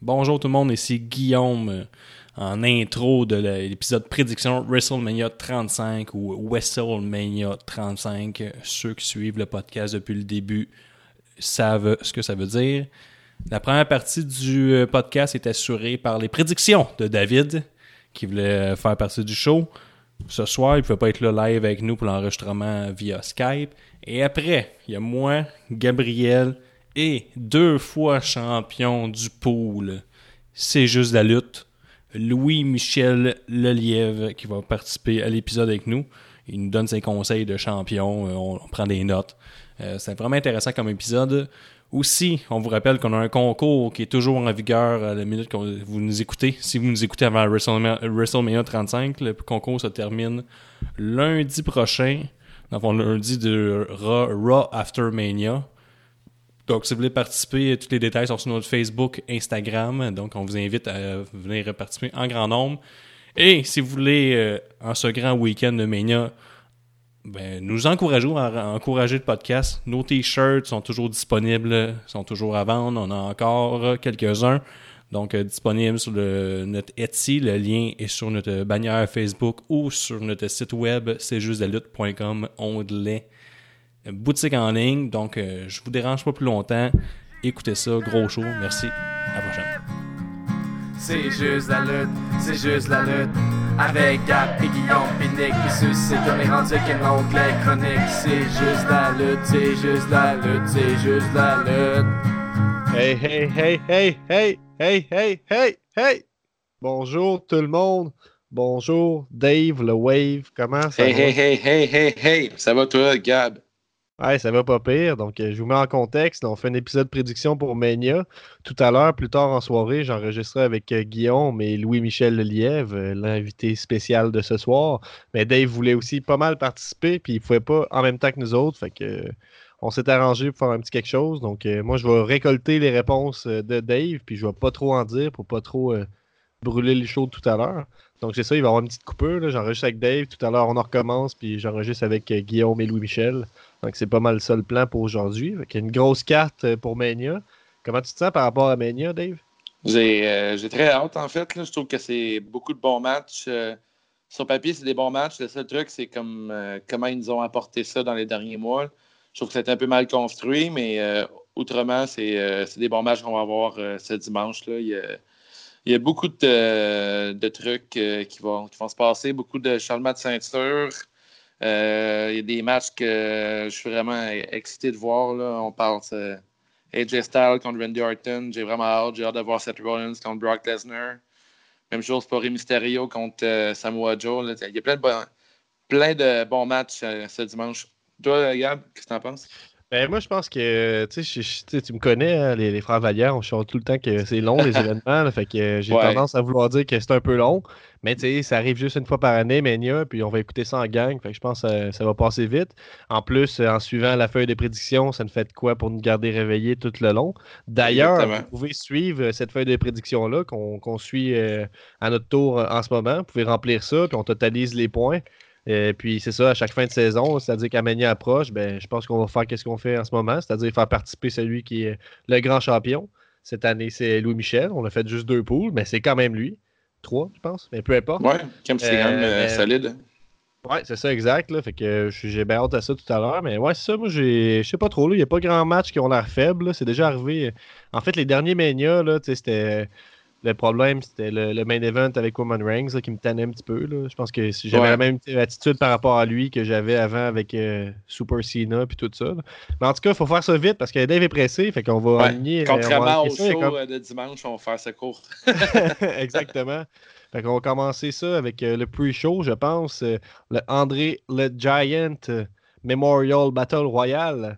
Bonjour tout le monde, ici Guillaume euh, en intro de l'épisode prédiction WrestleMania 35 ou WrestleMania 35. Ceux qui suivent le podcast depuis le début savent ce que ça veut dire. La première partie du euh, podcast est assurée par les prédictions de David, qui voulait faire partie du show. Ce soir, il ne pouvait pas être là live avec nous pour l'enregistrement via Skype. Et après, il y a moi, Gabriel, et deux fois champion du pool. C'est juste la lutte. Louis-Michel Lelièvre qui va participer à l'épisode avec nous. Il nous donne ses conseils de champion, euh, on, prend des notes. Euh, c'est vraiment intéressant comme épisode. Aussi, on vous rappelle qu'on a un concours qui est toujours en vigueur à la minute que vous nous écoutez. Si vous nous écoutez avant WrestleMania, 35, le concours se termine lundi prochain. Donc, lundi de Raw After Mania. Donc, si vous voulez participer, tous les détails sont sur notre Facebook, Instagram. Donc, on vous invite à venir participer en grand nombre. Et si vous voulez, euh, en ce grand week-end de Mania, ben, nous encourageons à encourager le podcast. Nos t-shirts sont toujours disponibles, sont toujours à vendre. On a encore quelques-uns. Donc, euh, disponibles sur notre Etsy. Le lien est sur notre bannière Facebook ou sur notre site web, c'est juste la lutte.com, onglet boutique en ligne. Donc, euh, je vous dérange pas plus longtemps. Écoutez ça, gros show. Merci. À la prochaine. C'est juste la lutte, c'est juste la lutte. Avec Gap et Guillaume Pinique qui suscite comme les rendus qu'un onglet chronique. C'est juste la lutte, c'est juste la lutte, c'est juste la lutte. Hey, hey, hey, hey, hey, hey, hey, hey, hey. Bonjour tout le monde. Bonjour Dave, le Wave. Comment ça hey, va? Hey, hey, hey, hey, hey. Ça va toi, Gab? Ouais, ça va pas pire. Donc, euh, je vous mets en contexte. On fait un épisode prédiction pour Mania. Tout à l'heure, plus tard en soirée, j'enregistrais avec euh, Guillaume et Louis-Michel Lelièvre, euh, l'invité spécial de ce soir. Mais Dave voulait aussi pas mal participer, puis il pouvait pas en même temps que nous autres. Fait que on s'est arrangé pour faire un petit quelque chose. Donc, moi, je vais récolter les réponses de Dave, puis je vais pas trop en dire pour pas trop brûler les choses tout à l'heure. Donc, c'est ça, il va y avoir une petite coupure. J'enregistre avec Dave. Tout à l'heure, on en recommence, puis j'enregistre avec Guillaume et Louis-Michel. Donc, c'est pas mal ça le plan pour aujourd'hui. Il y a une grosse carte euh, pour Mania. Comment tu te sens par rapport à Mania, Dave? J'ai euh, très hâte, en fait. Je trouve que c'est beaucoup de bons matchs. Euh, sur papier, c'est des bons matchs. Le seul truc, c'est comme comment ils nous ont apporté ça dans les derniers mois. Je trouve que c'est un peu mal construit, mais autrement, c'est des bons matchs qu'on va avoir ce dimanche. Là. Il, y a, beaucoup de, trucs qui, vont, qui vont se passer, beaucoup de changements de ceinture. Euh, il y a des matchs que je suis vraiment excité de voir. Là. On parle de AJ Styles contre Randy Orton. J'ai vraiment hâte. J'ai hâte de voir Seth Rollins contre Brock Lesnar. Même chose pour Rey Mysterio contre euh, Samoa Joe. Il y a plein de, bons, matchs euh, ce dimanche. Toi, Gab, qu'est-ce que tu en penses? Ben, moi, je pense que tu me connais, hein, les, les, frères Vallière, on chante tout le temps que c'est long, les événements. fait que j'ai tendance à vouloir dire que c'est un peu long. Mais ça arrive juste une fois par année, Mania, puis on va écouter ça en gang. Fait que je pense que ça, va passer vite. En plus, en suivant la feuille de prédiction, ça ne fait de quoi pour nous garder réveillés tout le long. D'ailleurs, vous pouvez suivre cette feuille de prédiction-là qu'on suit euh, à notre tour en ce moment. Vous pouvez remplir ça, puis on totalise les points. Et puis c'est ça, à chaque fin de saison, c'est-à-dire qu'Amania approche, ben, je pense qu'on va faire qu'est-ce qu'on fait en ce moment, c'est-à-dire faire participer celui qui est le grand champion. Cette année, c'est Louis Michel. On a fait juste deux poules, mais c'est quand même lui. Trois, je pense, mais peu importe. Ouais, comme c'est quand même euh, euh, solide. Ouais, c'est ça, exact. Là. Fait que j'ai bien hâte à ça tout à l'heure. Mais ouais, c'est ça, moi, j'ai. Je sais pas trop, Il n'y a pas grand match qui ont l'air faible. C'est déjà arrivé. En fait, les derniers Mania, c'était le problème, c'était le, main event avec Woman Reigns qui me tannait un petit peu. Là. Je pense que j'avais la même attitude par rapport à lui que j'avais avant avec euh, Super Cena et tout ça. Mais en tout cas, il faut faire ça vite parce que Dave est pressé. Fait qu'on va aligner. Euh, Contrairement au show euh, de dimanche, on va faire ça court. Exactement. Fait qu'on va commencer ça avec le pre-show, je pense. le André le Giant Memorial Battle Royale.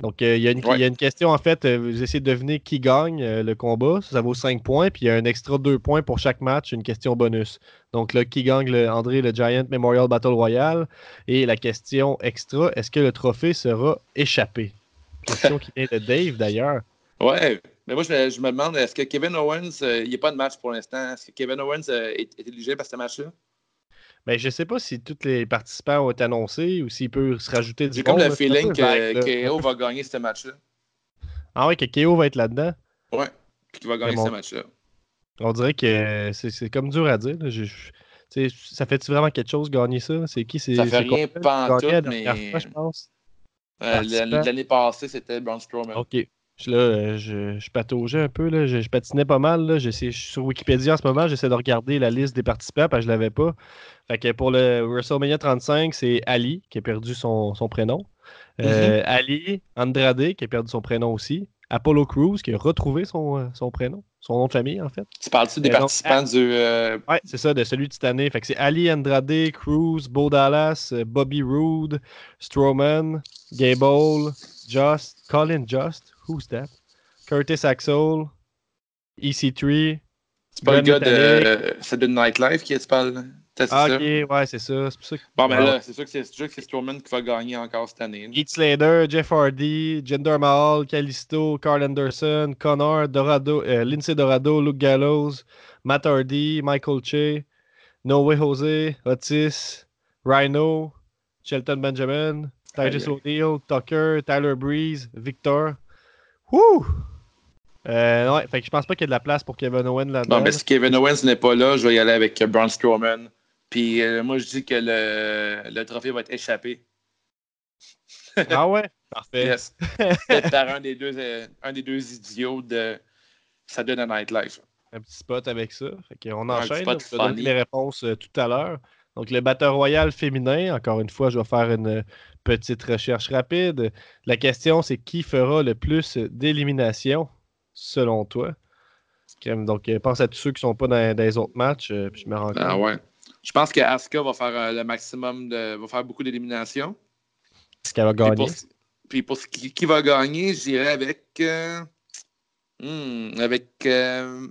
Donc, euh, il y, a une question, en fait, euh, vous essayez de deviner qui gagne euh, le combat. Ça, vaut 5 points, puis il y a un extra 2 points pour chaque match, une question bonus. Donc, là, qui gagne le André le Giant Memorial Battle Royale? Et la question extra, est-ce que le trophée sera échappé? Question qui vient de Dave, d'ailleurs. Ouais, mais moi, je me, demande, est-ce que Kevin Owens, il n'y a pas de match pour l'instant, est-ce que Kevin Owens est, est éligible à ce match-là? Mais je ne sais pas si tous les participants ont été annoncés ou s'il peut se rajouter du J'ai comme le feeling que KO va gagner ce match-là. Ah ouais, que KO va être là-dedans? Ouais. qui va gagner ce match-là. On dirait que c'est comme dur à dire. ça fait-tu vraiment quelque chose gagner ça? C'est qui? Ça fait rien pas en tout, mais... je pense. Euh, l'année passée, c'était Braun Strowman. OK. Là, euh, je, je, pataugeais un peu, là. Je, patinais pas mal. Là. Je, suis sur Wikipédia en ce moment, j'essaie de regarder la liste des participants parce que je l'avais pas. Fait que pour le WrestleMania 35, c'est Ali qui a perdu son, son prénom. Euh, mm-hmm. Ali Andrade qui a perdu son prénom aussi. Apollo Crews qui a retrouvé son, son prénom son nom de famille, en fait. Tu parles-tu des participants du. Euh, ouais, c'est ça, de celui de cette année. Fait que c'est Ali Andrade, Cruz, Bo Dallas, euh, Bobby Roode, Strowman, Gable, Just, Colin Just, who's that? Curtis Axel, EC3. C'est pas le gars de. C'est de Nightlife qui tu parles ah, ok, ouais, c'est ça. ça Bon, ben là, c'est sûr que c'est que c'est Strowman qui va gagner encore cette année. Heath Slater, Jeff Hardy, Jinder Mahal, Kalisto, Carl Anderson, Connor, Dorado, euh, Lindsay Dorado, Luke Gallows, Matt Hardy, Michael Che, No Way Jose, Otis, Rhino, Shelton Benjamin, Titus O'Neill, Tucker, Tyler Breeze, Victor. Wouh! Euh, ouais, fait que je pense pas qu'il y ait de la place pour Kevin Owens là-dedans. Non, mais si Kevin Owens n'est pas là, je vais y aller avec Braun Strowman. Puis euh, moi, je dis que le, le, trophée va être échappé. ah ouais? Parfait. Yes. Peut-être par un des, deux, euh, un des deux idiots de Ça donne un Nightlife. Un petit spot avec ça. Fait on enchaîne. On va donner les réponses euh, tout à l'heure. Donc, le batteur royal féminin, encore une fois, je vais faire une petite recherche rapide. La question, c'est qui fera le plus d'éliminations, selon toi? Donc, pense à tous ceux qui ne sont pas dans, les autres matchs. puis je me rends ah, ouais. Je pense que Asuka va faire euh, le maximum de. va faire beaucoup d'éliminations. Est-ce qu'elle va gagner? Puis pour, ce qui, va gagner, j'irai avec. Euh, hmm, avec. Euh,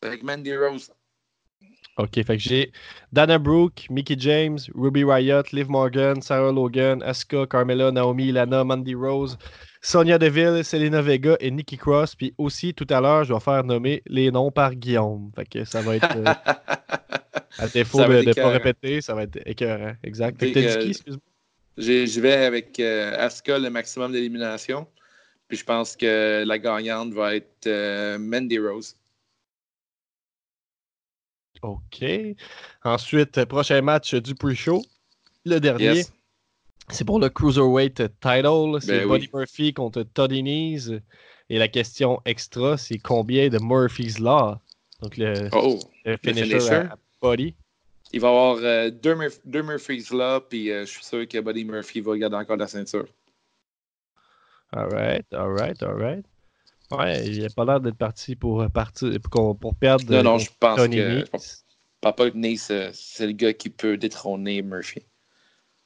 avec Mandy Rose. OK, fait que j'ai Dana Brooke, Mickey James, Ruby Riot, Liv Morgan, Sarah Logan, Asuka, Carmela, Naomi, Lana, Mandy Rose, Sonia Deville, Selena Vega et Nikki Cross. Puis aussi, tout à l'heure, je vais faire nommer les noms par Guillaume. Fait que ça va être. À défaut de ne pas répéter, ça va être écœurant. Exact. T'as dit qui, excuse-moi? Je vais avec euh, Asuka le maximum d'élimination. Puis je pense que la gagnante va être euh, Mandy Rose. OK. Ensuite, prochain match du pre-show. Le dernier. C'est pour le Cruiserweight title. C'est ben Buddy Murphy contre Toddy Nees. Et la question extra, c'est combien de Murphy's Law? Donc le, oh, finisher, Buddy. Il va y avoir euh, deux, deux, Murphys là, puis euh, je suis sûr que Buddy Murphy va garder encore la ceinture. Alright, alright, alright. Ouais, il n'a pas l'air d'être parti pour, partir, pour, pour perdre. Non, non, je pense Tony que. Papa Nice, c'est le gars qui peut détrôner Murphy.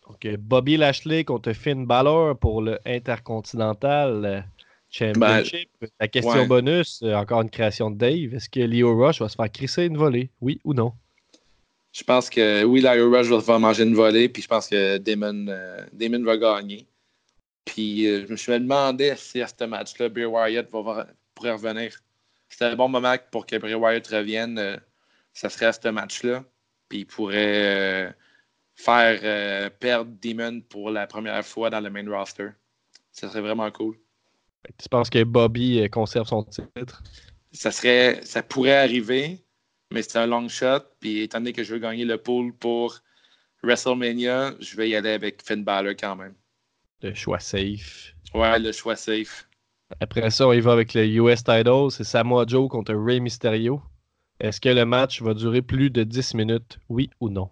Ok, Bobby Lashley contre Finn Balor pour le Intercontinental euh, Championship. Ben, la question bonus, encore une création de Dave. Est-ce que Leo Rush va se faire crisser une volée? Oui ou non? Je pense que oui, Larry Rush va manger une volée, puis je pense que Damon, euh, Damon va gagner. Puis euh, je me suis demandé si à ce match-là, Bray Wyatt va, pourrait revenir. C'était un bon moment pour que Bray Wyatt revienne. Euh, ça serait à ce match-là. Puis il pourrait faire perdre Demon pour la première fois dans le main roster. Ça serait vraiment cool. Tu penses que Bobby conserve son titre? Ça serait. ça pourrait arriver mais c'est un long shot. Puis étant donné que je veux gagner le pool pour WrestleMania, je vais y aller avec Finn Balor quand même. Le choix safe. Ouais, le choix safe. Après ça, on y va avec le US title. C'est Samoa Joe contre Rey Mysterio. Est-ce que le match va durer plus de 10 minutes, oui ou non?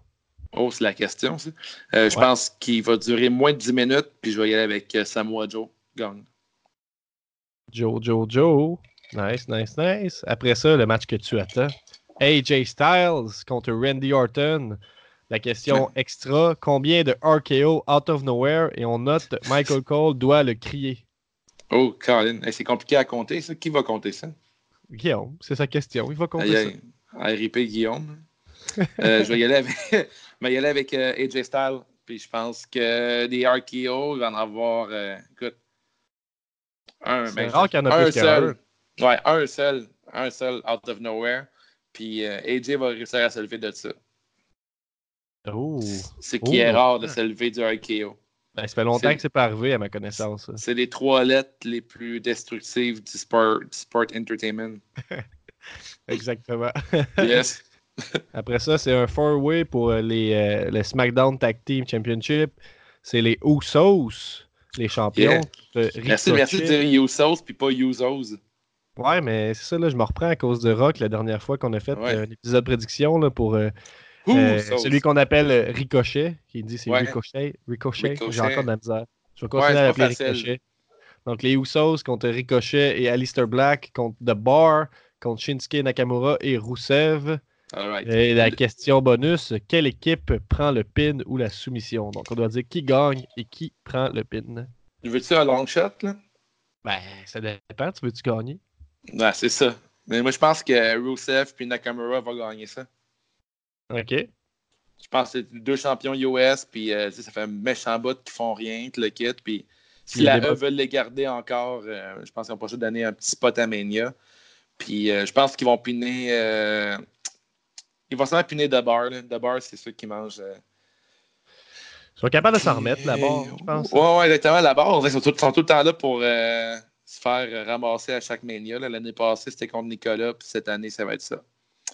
Oh, c'est la question, ça. Euh, je pense qu'il va durer moins de 10 minutes, puis je vais y aller avec euh, Samoa Joe. Gang. Joe, Joe, Joe. Nice, nice, nice. Après ça, le match que tu attends. AJ Styles contre Randy Orton. La question extra, combien de RKO out of nowhere? Et on note Michael Cole doit le crier. Oh, Colin, c'est compliqué à compter, ça. Qui va compter ça? Guillaume, c'est sa question. Il va compter ça. RIP Guillaume. euh, je vais y aller avec, y aller avec euh, AJ Styles. Puis je pense que des RKO, il va en avoir. Euh, écoute. Un. Ben, rare qu'il y en a plus seul. Ouais, un seul. Un seul out of nowhere. Puis AJ va réussir à se lever de ça. Oh. Ce qui est rare de se lever du RKO. Ben, ça fait longtemps que c'est pas arrivé, à ma connaissance. C'est les trois lettres les plus destructives du sport, sport entertainment. Exactement. yes. Après ça, c'est un four-way pour les, euh, le SmackDown Tag Team Championship. C'est les Usos, les champions. Merci, merci de dire Usos puis pas Usos. Ouais, mais c'est ça, là, je me reprends à cause de Rock la dernière fois qu'on a fait un épisode prédiction là, pour euh, euh, celui qu'on appelle Ricochet, qui dit c'est Ricochet. Ricochet, j'ai encore de la misère. Je vais continuer à l'appeler Ricochet. Donc les Usos contre Ricochet et Alistair Black contre The Bar, contre Shinsuke Nakamura et Rusev. Et la question bonus, quelle équipe prend le pin ou la soumission? Donc, on doit dire qui gagne et qui prend le pin. Veux-tu un long shot, là? Ben, ça dépend. Tu veux-tu gagner? Ben, c'est ça. Mais moi, je pense que Rusev puis Nakamura vont gagner ça. OK. Je pense que c'est deux champions US, puis euh, ça fait un méchant bout qui font rien, le kit. Puis si la E veulent les garder encore, euh, je pense qu'ils vont pas donner un petit spot à Mania. Puis euh, je pense qu'ils vont piner ils vont sûrement punir de bar. De bar, c'est ceux qui mangent. Ils sont capables de s'en remettre, barre, je pense. Ouais, ouais, exactement. Barre, ils sont tout, le temps là pour se faire ramasser à chaque mania. L'année passée, c'était contre Nicolas, puis cette année, ça va être ça.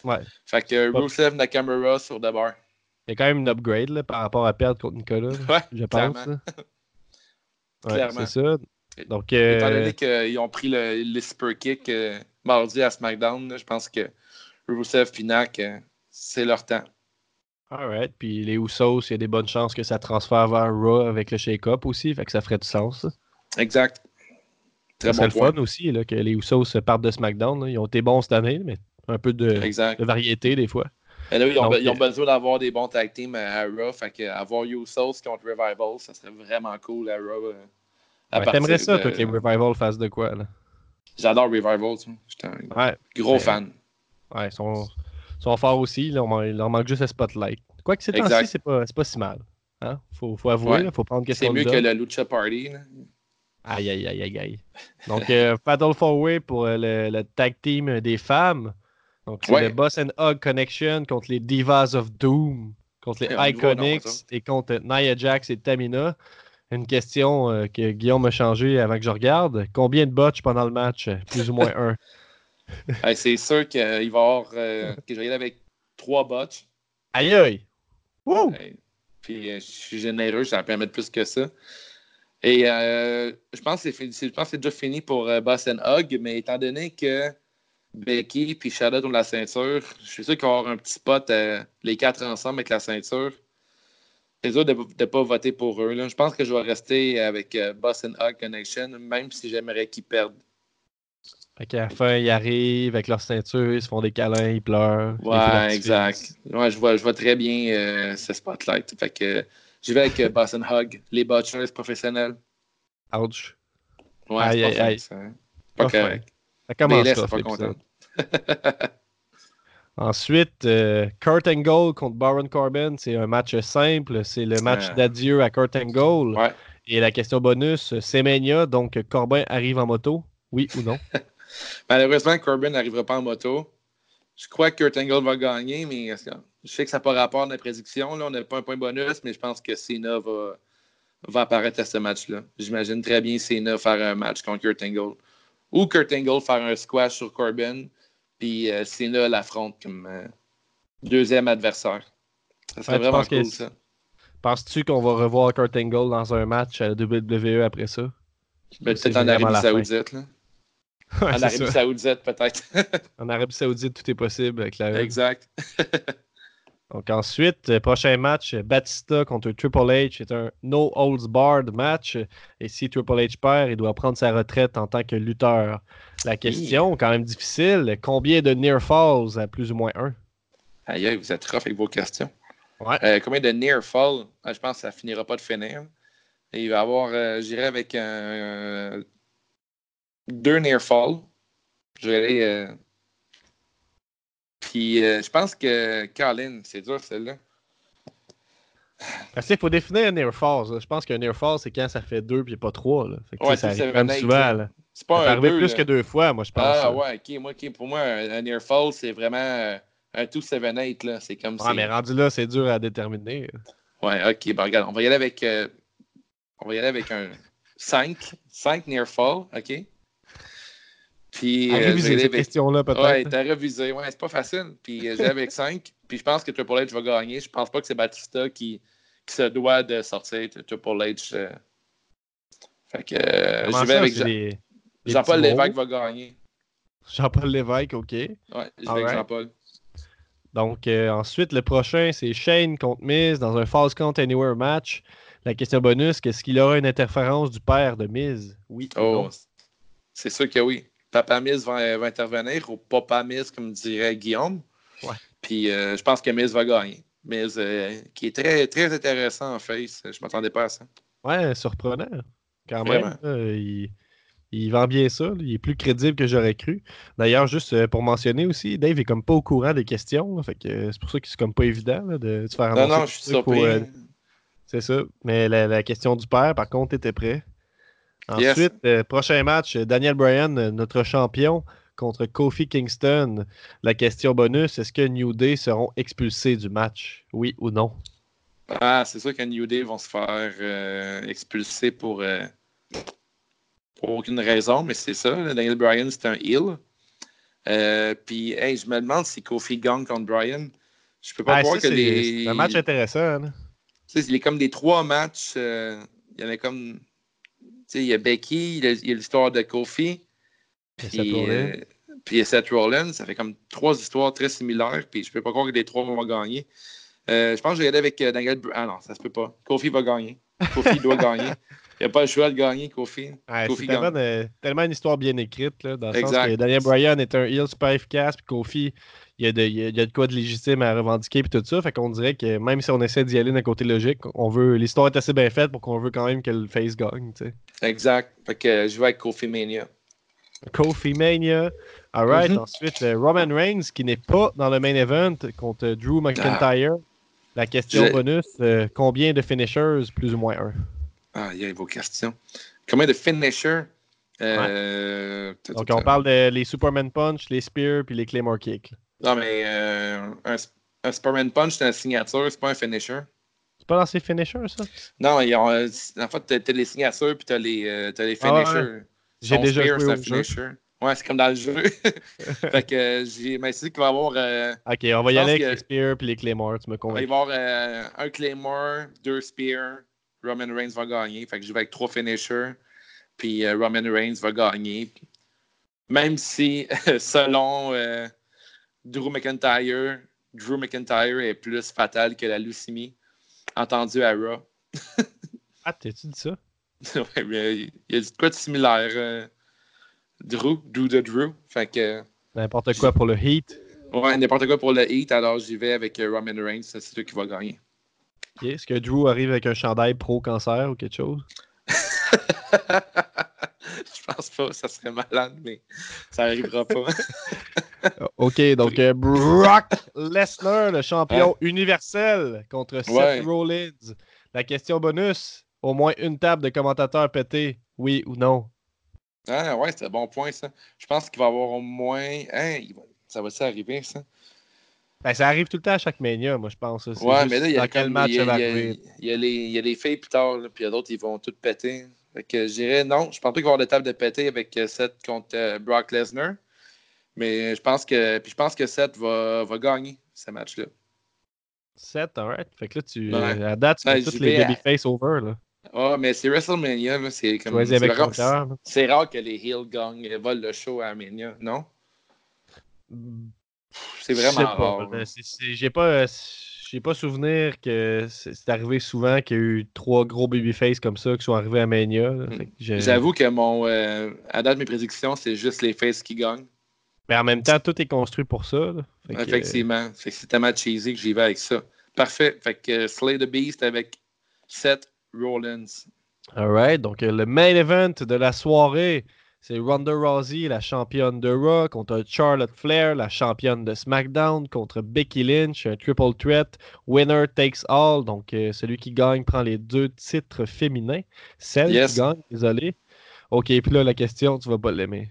Ouais. Fait que Rusev Nakamura sur The Bar. Il y a quand même une upgrade là, par rapport à perdre contre Nicolas. Ouais, je pense. Ouais, clairement. c'est ça. Donc, euh... Étant donné qu'ils ont pris le, le super kick euh, mardi à SmackDown, je pense que Rusev et Nak, c'est leur temps. Alright. Puis les Usos, il y a des bonnes chances que ça transfère vers Raw avec le shake-up aussi. Fait que ça ferait du sens. Exact. Très bon le fun aussi là, que les Usos partent de SmackDown. Ils ont été bons cette année, mais un peu de, variété des fois. là, ils, ont, besoin d'avoir des bons tag teams à, Raw. Fait que avoir Usos contre Revival, ça serait vraiment cool à Raw. Euh, T'aimerais ça, toi, que les Revival fassent de quoi? J'adore Revival. J'étais un gros fan. Ouais, ils sont sont forts aussi. il leur manque juste le spotlight. Quoi que c'est ainsi, c'est pas, pas si mal. Hein? Faut, faut avouer, faut prendre question C'est mieux que le Lucha Party. Aïe, aïe, aïe, aïe, aïe. Donc, euh, Fatal Four Way pour euh, le, tag team des femmes. Donc, c'est le Boss and Hug Connection contre les Divas of Doom, contre les Iconics et contre Nia Jax et Tamina. Une question euh, que Guillaume m'a changé avant que je regarde. Combien de botches pendant le match? Plus ou moins un. c'est sûr qu'il va y avoir. Euh, que je vais y aller avec trois botches. Aïe aïe! puis euh, je suis généreux, ça va mettre plus que ça. Et euh, je pense que c'est déjà fini pour Boss Hug, mais étant donné que Becky et Charlotte ont la ceinture, je suis sûr qu'il va y avoir un petit spot, les quatre ensemble avec la ceinture. C'est dur de ne pas voter pour eux. Là. Je pense que je vais rester avec Boss Hug Connection, même si j'aimerais qu'ils perdent. Fait qu'à la fin, ils arrivent avec leur ceinture, ils se font des câlins, ils pleurent. Ouais, exact. Ouais, je vois, je vois très bien euh, ce spotlight. Fait que j'y vais avec euh, Boston Hug, les butchers professionnels. Ouch. Ouais, aïe, aïe, aïe. Pas, correct. Ça commence ça, pas content. Ensuite, euh, Kurt Angle contre Baron Corbin, c'est un match simple. C'est le match d'adieu à Kurt Angle. Ouais. Et la question bonus, c'est Mania, donc Corbin arrive en moto, oui ou non? Malheureusement, Corbin n'arrivera pas en moto. Je crois que Kurt Angle va gagner, mais je sais que ça n'a pas rapport à la prédiction. Là. On n'a pas un point bonus, mais je pense que Cena va, va apparaître à ce match-là. J'imagine très bien Cena faire un match contre Kurt Angle. Ou Kurt Angle faire un squash sur Corbin, puis euh, Cena l'affronte comme euh, deuxième adversaire. Ça serait vraiment cool, ça. Penses-tu qu'on va revoir Kurt Angle dans un match à la WWE après ça? Ben, peut-être en Arabie Saoudite. Là en Arabie Saoudite, peut-être. en Arabie Saoudite, tout est possible avec la. Exact. Donc ensuite, euh, prochain match, Batista contre Triple H. C'est un no holds barred match. Et si Triple H perd, il doit prendre sa retraite en tant que lutteur. La question, quand même difficile, combien de near falls à plus ou moins un? Aïe, vous êtes rough avec vos questions. Ouais. Euh, combien de near falls? Ah, je pense que ça finira pas de finir. Et il va y avoir, euh, j'irai avec un, deux near fall. Je vais aller. Euh, puis euh, je pense que Colin, c'est dur celle-là. Parce qu'il faut définir un near fall. Je pense qu'un near fall, c'est quand ça fait deux puis pas trois. Là. Fait que, ouais, ça arrive même souvent. C'est pas ça un deux, plus que deux fois, moi, je pense. Ah ouais, ok. Moi, pour moi, un, near fall, c'est vraiment euh, un tout 7-8. C'est comme Ouais, mais rendu là, c'est dur à déterminer. Ouais, ok. Ben, regarde, on va y aller avec. on va y aller avec un 5. 5 near fall, OK? Puis. Euh, réviser cette question-là, peut-être. Ouais, t'as révisé. Ouais, c'est pas facile. Puis euh, j'ai avec 5. Puis je pense que Triple H va gagner. Je pense pas que c'est Batista qui, qui, se doit de sortir Triple H. Euh. Fait que je vais avec Jean-Paul Lévesque va gagner. Jean-Paul Lévesque, OK. Ouais, je vais avec Jean-Paul. Donc, ensuite, le prochain, c'est Shane contre Miz dans un False Count Anywhere match. La question bonus, quest ce qu'il aura une interférence du père de Miz? Oui. Oh, c'est sûr que oui. Papa Miz va, intervenir, ou Papa Miz, comme dirait Guillaume. Ouais. Puis euh, je pense que Miz va gagner. Miz, euh, qui est très, très intéressant en face. Je ne m'attendais pas à ça. Ouais, surprenant. Quand même. il, vend bien ça. Il est plus crédible que j'aurais cru. D'ailleurs, juste euh, pour mentionner aussi, Dave est comme pas au courant des questions. fait que c'est pour ça que c'est comme pas évident de se faire Non, non, je suis surpris. c'est ça. Mais la, la, question du père, par contre, était prêt. Ensuite, euh, prochain match, Daniel Bryan, notre champion, contre Kofi Kingston. La question bonus, est-ce que New Day seront expulsés du match? Oui ou non? Ah, c'est sûr que New Day vont se faire euh, expulser pour, euh, pour aucune raison, mais c'est ça. Daniel Bryan, c'est un heel. Puis, je me demande si Kofi gagne contre Bryan. Je peux pas ah, croire que les. C'est un match intéressant. Hein? Il est comme des trois matchs. il y en a comme il y a Becky, il y a l'histoire de Kofi. Puis, euh, puis il y a Seth Rollins. Ça fait comme trois histoires très similaires. Puis je peux pas croire que les trois vont gagner. Euh, je pense que je vais aller avec euh, Daniel. Ah non, ça se peut pas. Kofi va gagner. Kofi doit gagner. Il n'y a pas le choix de gagner, Kofi. c'est tellement, une histoire bien écrite, là, dans le sens que Daniel Bryan est un heel super efficace, puis Kofi, il y, a de, il, y a, de quoi de légitime à revendiquer, puis tout ça. Fait qu'on dirait que même si on essaie d'y aller d'un côté logique, on veut l'histoire est assez bien faite pour qu'on veut quand même que le face gagne. Exact. Fait que je vais avec Kofi Mania. Kofi Mania. Alright. Mm-hmm. Ensuite, euh, Roman Reigns, qui n'est pas dans le main event contre Drew McIntyre. La question bonus euh, combien de finishers Plus ou moins un? Ah, il y a vos questions. Combien de finishers euh, Donc, on parle des les Superman Punch, les Spears puis les Claymore Kick. Non, mais un, un, Superman Punch, c'est une signature, c'est pas un finisher pas dans ces finishers, ça? Non, ils ont, en fait, t'as les signatures puis t'as les, euh, as les ah finishers. J'ai déjà joué au finisher. Ouais, c'est comme dans le jeu. fait que j'ai. Mais c'est qu'il va y avoir. Euh, ok, on va y aller avec les Spears puis les Claymore, tu me convaincs. Il va y avoir euh, un Claymore, deux Spears. Roman Reigns va gagner. Fait que je vais avec trois finishers. Puis Roman Reigns va gagner. Même si, selon Drew McIntyre, Drew McIntyre est plus fatal que la leucémie entendu à Raw. ah, t'as-tu dit ça? ouais, mais il y a quoi de similaire. Euh, Drew, Drew de Drew. Fait que. N'importe quoi pour le Heat. Ouais, n'importe quoi pour le Heat, alors j'y vais avec euh, Roman Reigns, c'est celui qui va gagner. Est-ce que Drew arrive avec un chandail pro-cancer ou quelque chose? Je pense pas, ça serait malade, mais ça arrivera pas. OK, donc euh, Brock Lesnar, le champion universel contre Seth Rollins. La question bonus, au moins une table de commentateurs pétés, oui ou non? Ah ouais, c'est un bon point ça. Je pense qu'il va y avoir au moins... Hein, ça va-tu arriver ça? Ben, ça arrive tout le temps à chaque Mania, moi, je pense. Ouais, mais là, il y a quel match il y a, il y a, les, il y a les filles plus tard, puis il y a d'autres, ils vont tout péter. Fait que je dirais non, je pense pas qu'il va y avoir de table de péter avec euh, Seth contre euh, Brock Lesnar. Mais je pense que, puis je pense que Seth va, va gagner ce match-là. Seth, alright. Fait que là, tu, à date, tu mets toutes les babyface over. Là. Ah, mais c'est WrestleMania. C'est comme. C'est rare, que les Hill gagnent, volent le show à Armenia, non? C'est vraiment rare. J'ai pas. J'ai pas souvenir que c'est arrivé souvent qu'il y a eu trois gros babyface comme ça qui sont arrivés à Mania. Hmm. J'avoue que mon euh, à date mes prédictions, c'est juste les faces qui gagnent. Mais en même temps, tout est construit pour ça. Effectivement. c'est tellement cheesy que j'y vais avec ça. Parfait. Fait que Slay the Beast avec Seth Rollins. Alright. Donc, le main event de la soirée, c'est Ronda Rousey, la championne de Raw, contre Charlotte Flair, la championne de SmackDown, contre Becky Lynch, un triple threat, winner takes all. Donc, euh, celui qui gagne prend les deux titres féminins. Celle qui gagne, désolé. Ok, puis là, la question, tu vas pas l'aimer.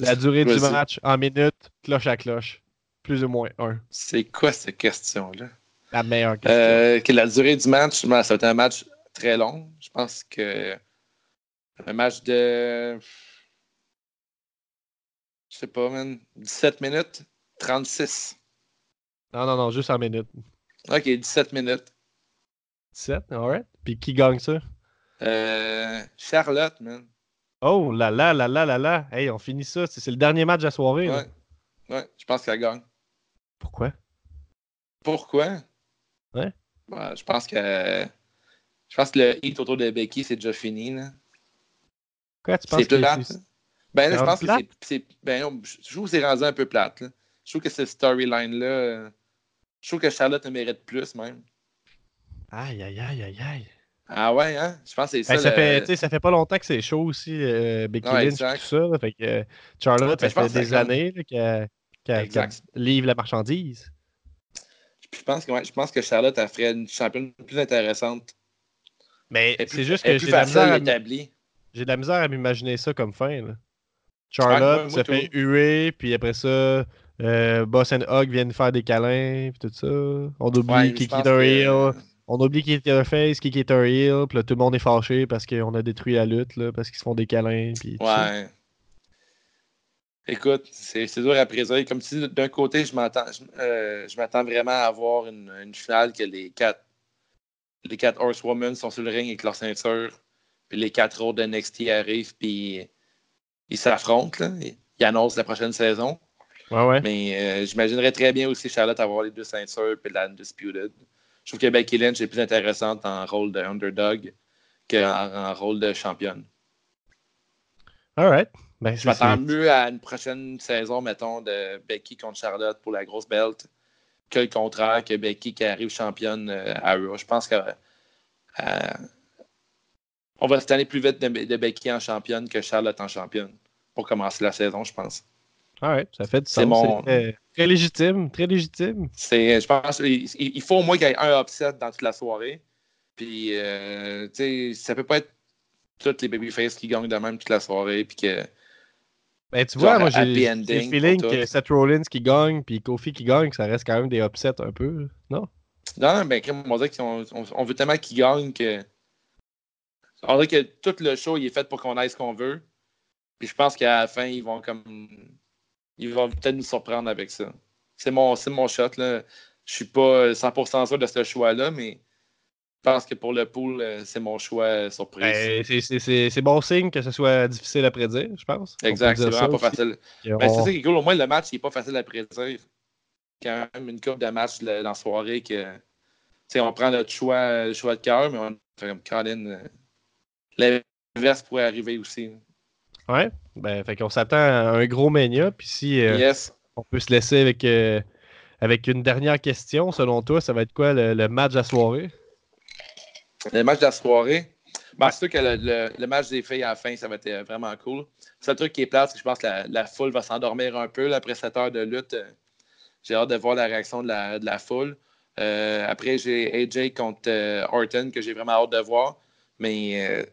La durée du match en minutes, cloche à cloche. Plus ou moins un. C'est quoi cette question-là? La meilleure question. Euh, la durée du match, ça va être un match très long. Je pense que un match de. Je sais pas, man. 17 minutes, 36. Non, non, non, juste en minutes. Ok, 17 minutes. 17, alright. Puis qui gagne ça? Euh, Charlotte, man. Oh là là là là là là. Hey, on finit ça. C'est le dernier match de la soirée. Ouais. Ouais, je pense qu'elle gagne. Pourquoi? Pourquoi? Ouais. je pense que. Je pense que le hit autour de Becky, c'est déjà fini. Là. Quoi, tu penses c'est plate? Ben là, je pense que c'est. Ben, je trouve que c'est rendu un peu plate. Là. Je trouve que cette storyline-là. Je trouve que Charlotte mérite plus, même. Aïe, aïe, aïe, aïe, aïe. Ah ouais, hein? Je pense que c'est ben, ça. ça, fait, ça fait pas longtemps que c'est chaud aussi, euh, Becky Lynch tout ça. fait que Charlotte, ben, ça fait des années qu'elle livre la marchandise. Je pense que, ouais, je pense que Charlotte a ferait une championne plus intéressante. Mais c'est juste que j'ai de la misère à J'ai de la misère à m'imaginer ça comme fin. Là. Charlotte se fait huer, puis après ça, euh, Boss and Hug viennent faire des câlins, puis tout ça. On oublie qui est un heel. On oublie qui est un face, qui est un heel, puis là, tout le monde est fâché parce qu'on a détruit la lutte, là, parce qu'ils se font des câlins. Puis ouais. Écoute, c'est dur à présager. Comme si d'un côté, je m'attends euh, je m'attends vraiment à avoir une, une, finale que les quatre les quatre Horsewomen sont sur le ring avec leur ceinture, puis les quatre autres de NXT arrivent, puis ils s'affrontent. Ils annoncent la prochaine saison. Ouais, ouais. Mais euh, j'imaginerais très bien aussi Charlotte avoir les deux ceintures puis la Undisputed. Je trouve que Becky Lynch est plus intéressante en rôle de underdog qu'en en rôle de championne. Alright. Ben, je m'attends mieux à une prochaine saison, mettons, de Becky contre Charlotte pour la grosse belt que le contraire, que Becky qui arrive championne euh, à Raw. Je pense que euh, on va se tenir plus vite de, Becky en championne que Charlotte en championne pour commencer la saison, je pense. Ah ouais, ça fait du sens. Très légitime, très légitime. C'est, je pense il, faut au moins qu'il y ait un upset dans toute la soirée. Puis, euh, tu sais, ça peut pas être toutes les babyface qui gagnent de même toute la soirée. Puis que ben, tu vois, moi, j'ai le feeling que Seth Rollins qui gagne puis Kofi qui gagne, ça reste quand même des upsets un peu, non? Non, ben, on va dire qu'on on, veut tellement qu'ils gagnent que. On dirait que tout le show il est fait pour qu'on aille ce qu'on veut. Puis je pense qu'à la fin, ils vont comme. Ils vont peut-être nous surprendre avec ça. C'est mon, mon shot, là. Je suis pas 100% sûr de ce choix-là, mais je pense que pour le pool, euh, c'est mon choix euh, surprise. Ben, c'est bon signe que ce soit difficile à prédire, je pense. Exact, c'est vraiment pas facile. Ben, c'est ça qui est cool. Au moins, le match, il n'est pas facile à prédire. Quand même une coupe de match dans la soirée que. on prend notre choix, le choix de cœur, mais on fait comme Colin. Euh, l'inverse pourrait arriver aussi. Ouais. Ben, fait qu'on s'attend à un gros mania. Puis si on peut se laisser avec, avec une dernière question, selon toi, ça va être quoi le match de la soirée? Le match de la soirée, ben, c'est sûr que le, match des filles à la fin, ça va être euh, vraiment cool. C'est le truc qui est plat, c'est que je pense que la, foule va s'endormir un peu après cette heure de lutte. J'ai hâte de voir la réaction de la, foule. Euh, après, j'ai AJ contre euh, Orton que j'ai vraiment hâte de voir. Mais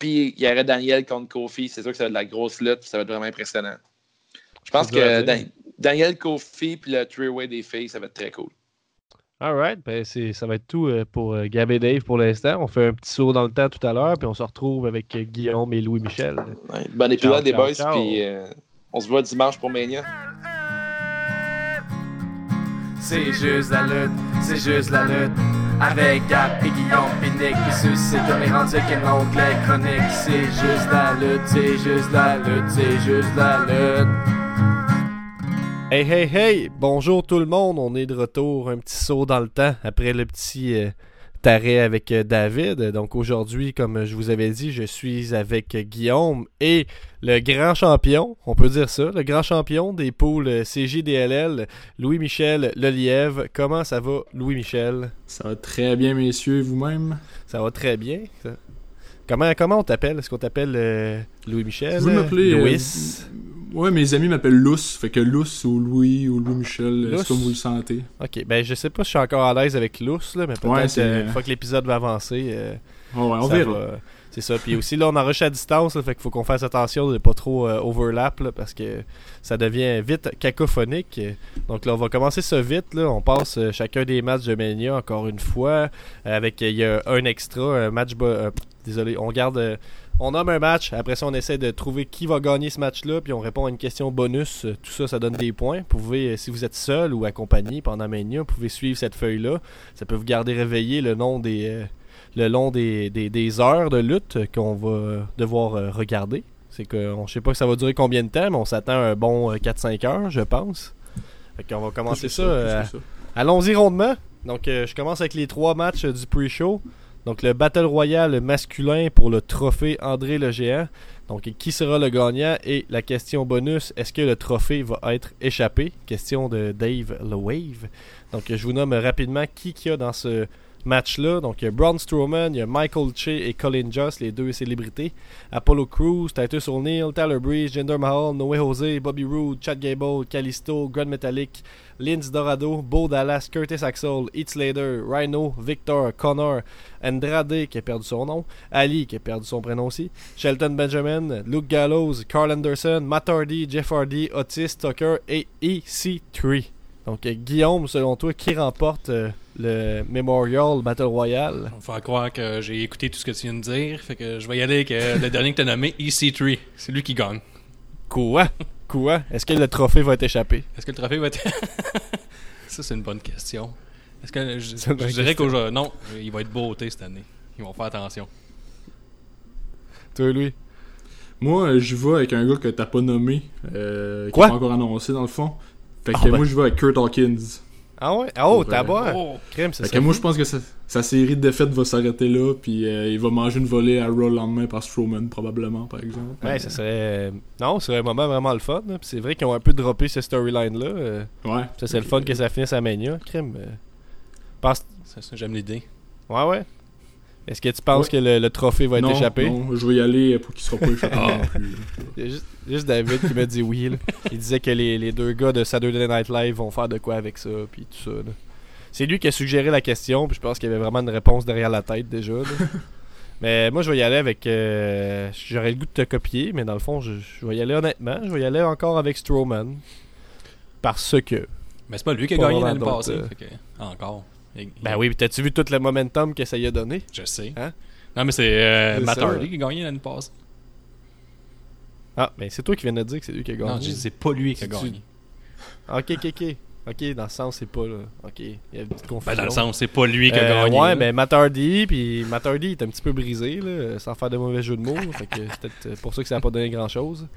puis il y aurait Daniel contre Kofi. C'est sûr que ça va être de la grosse lutte, ça va être vraiment impressionnant. Je pense que Daniel Kofi puis le three-way des filles, ça va être très cool. Alright, ben ça va être tout euh, pour euh, Gab et Dave pour l'instant. On fait un petit saut dans le temps tout à l'heure, puis on se retrouve avec euh, Guillaume et Louis-Michel. bon épisode des boys, puis on se voit dimanche pour Mania. C'est juste la lutte, c'est juste la lutte. Avec Gab et Guillaume Nick qui suscite comme les rendus qu'un onglet chronique. C'est juste la lutte, c'est juste la lutte, c'est juste la lutte. Hey, hey, hey! Bonjour tout le monde, on est de retour, un petit saut dans le temps après le petit euh, taré avec euh, David. Donc aujourd'hui, comme je vous avais dit, je suis avec Guillaume et le grand champion, on peut dire ça, le grand champion des poules CJDLL, Louis-Michel Lelièvre. Comment ça va, Louis-Michel? Ça va très bien, messieurs, vous-même? Ça va très bien. Comment, comment on t'appelle? Est-ce qu'on t'appelle euh, Louis-Michel? Vous m'appelez... Louis? Ouais, mes amis m'appellent Luce, fait que Luce ou Louis ou Louis-Michel, c'est comme vous le sentez. Ok, ben je sais pas si je suis encore à l'aise avec Luce, là, mais peut-être une fois que l'épisode va avancer, euh, ouais, on verra. C'est ça. Puis aussi, là, on enregistre à distance, là, fait qu'il faut qu'on fasse attention de ne pas trop euh, overlap, là, parce que ça devient vite cacophonique. Donc là, on va commencer ça vite. Là. On passe euh, chacun des matchs de Mania, encore une fois, avec, il y a un extra, un match... euh, désolé, on garde... on nomme un match, après ça on essaie de trouver qui va gagner ce match-là, puis on répond à une question bonus. Tout ça, ça donne des points. Vous pouvez, euh, si vous êtes seul ou accompagné pendant Mania, vous pouvez suivre cette feuille-là. Ça peut vous garder réveillé le long des, euh, le long des, des- des heures de lutte qu'on va euh, devoir euh, regarder. C'est que on, je sais pas que ça va durer combien de temps, mais on s'attend à un bon euh, 4-5 heures, je pense. Fait qu'on va commencer ça. Allons-y rondement. Donc, euh, je commence avec les trois matchs du pre-show. Donc, le Battle Royale masculin pour le trophée André le Géant. Donc, qui sera le gagnant? Et la question bonus, est-ce que le trophée va être échappé? Question de Dave Le Wave. Donc, je vous nomme rapidement qui qu'il y a dans ce match-là. Donc, il y a Braun Strowman, il y a Michael Che et Colin Joss, les deux célébrités. Apollo Crews, Titus O'Neil, Tyler Breeze, Jinder Mahal, Noé Jose, Bobby Roode, Chad Gable, Kalisto, Grand Metallic, Linz Dorado, Bo Dallas, Curtis Axel, Heath Slater, Rhino, Victor, Connor, Andrade qui a perdu son nom, Ali qui a perdu son prénom aussi, Shelton Benjamin, Luke Gallows, Carl Anderson, Matt Hardy, Jeff Hardy, Otis Tucker et EC3. Donc euh, Guillaume, selon toi, qui remporte euh, le Memorial Battle Royale? On va faire croire que j'ai écouté tout ce que tu viens de dire. Fait que je vais y aller avec euh, le dernier que tu as nommé, EC3. C'est lui qui gagne. Quoi? Quoi? Est-ce que le trophée va être échappé Est-ce que le trophée va être. Ça, c'est une bonne question. Est-ce que je, je dirais qu'aujourd'hui. Non, il va être beauté cette année. Ils vont faire attention. Toi, lui Moi, euh, j'y vais avec un gars que t'as pas nommé, euh, qui Quoi? est pas encore annoncé dans le fond. Fait que Ah, ben. moi, je vais avec Kurt Hawkins. Ah ouais? Oh, Pour, t'as euh, bon Oh! Crème, ça Fait que moi, je pense que sa, sa série de défaites va s'arrêter là, puis euh, il va manger une volée à Raw le lendemain par Strowman, probablement, par exemple. Ouais, ça serait. Non, ce serait un moment vraiment le fun. Puis c'est vrai qu'ils ont un peu droppé ce storyline-là. euh, Ouais. Ça serait le fun que ça finisse à Mania. Crème. euh, pense- Ça, ça, J'aime l'idée. Ouais, ouais. Est-ce que tu penses Ouais. que le, le trophée va être non, échappé? non, je vais y aller pour qu'il soit pas échappé Ah. non plus. Il y a juste, juste David qui m'a dit oui. là. Il disait que les, les deux gars de Saturday Night Live vont faire de quoi avec ça, puis tout ça. là. C'est lui qui a suggéré la question, puis je pense qu'il y avait vraiment une réponse derrière la tête déjà. là. mais moi, je vais y aller avec. euh, J'aurais le goût de te copier, mais dans le fond, je, je vais y aller honnêtement. Je vais y aller encore avec Strowman. Parce que. Mais c'est pas lui qui a gagné l'année passée. euh. Encore. Il- Ben oui, puis t'as-tu vu tout le momentum que ça y a donné Je sais. Hein? Non, mais c'est euh, Matt. Hardy qui a gagné l'année passée. Ah, mais c'est toi qui viens de dire que c'est lui qui a gagné. Non, c'est pas lui qui a gagné. Ok, ok, ok. Ok, dans le sens, c'est pas là. Ok, il y a une petite confusion. Ben, dans le sens, c'est pas lui qui a Euh, gagné. ouais, mais Matt Hardy, puis Matt Hardy est un petit peu brisé, là, sans faire de mauvais jeu de mots. fait que c'est peut-être euh, pour ça que ça n'a pas donné grand-chose.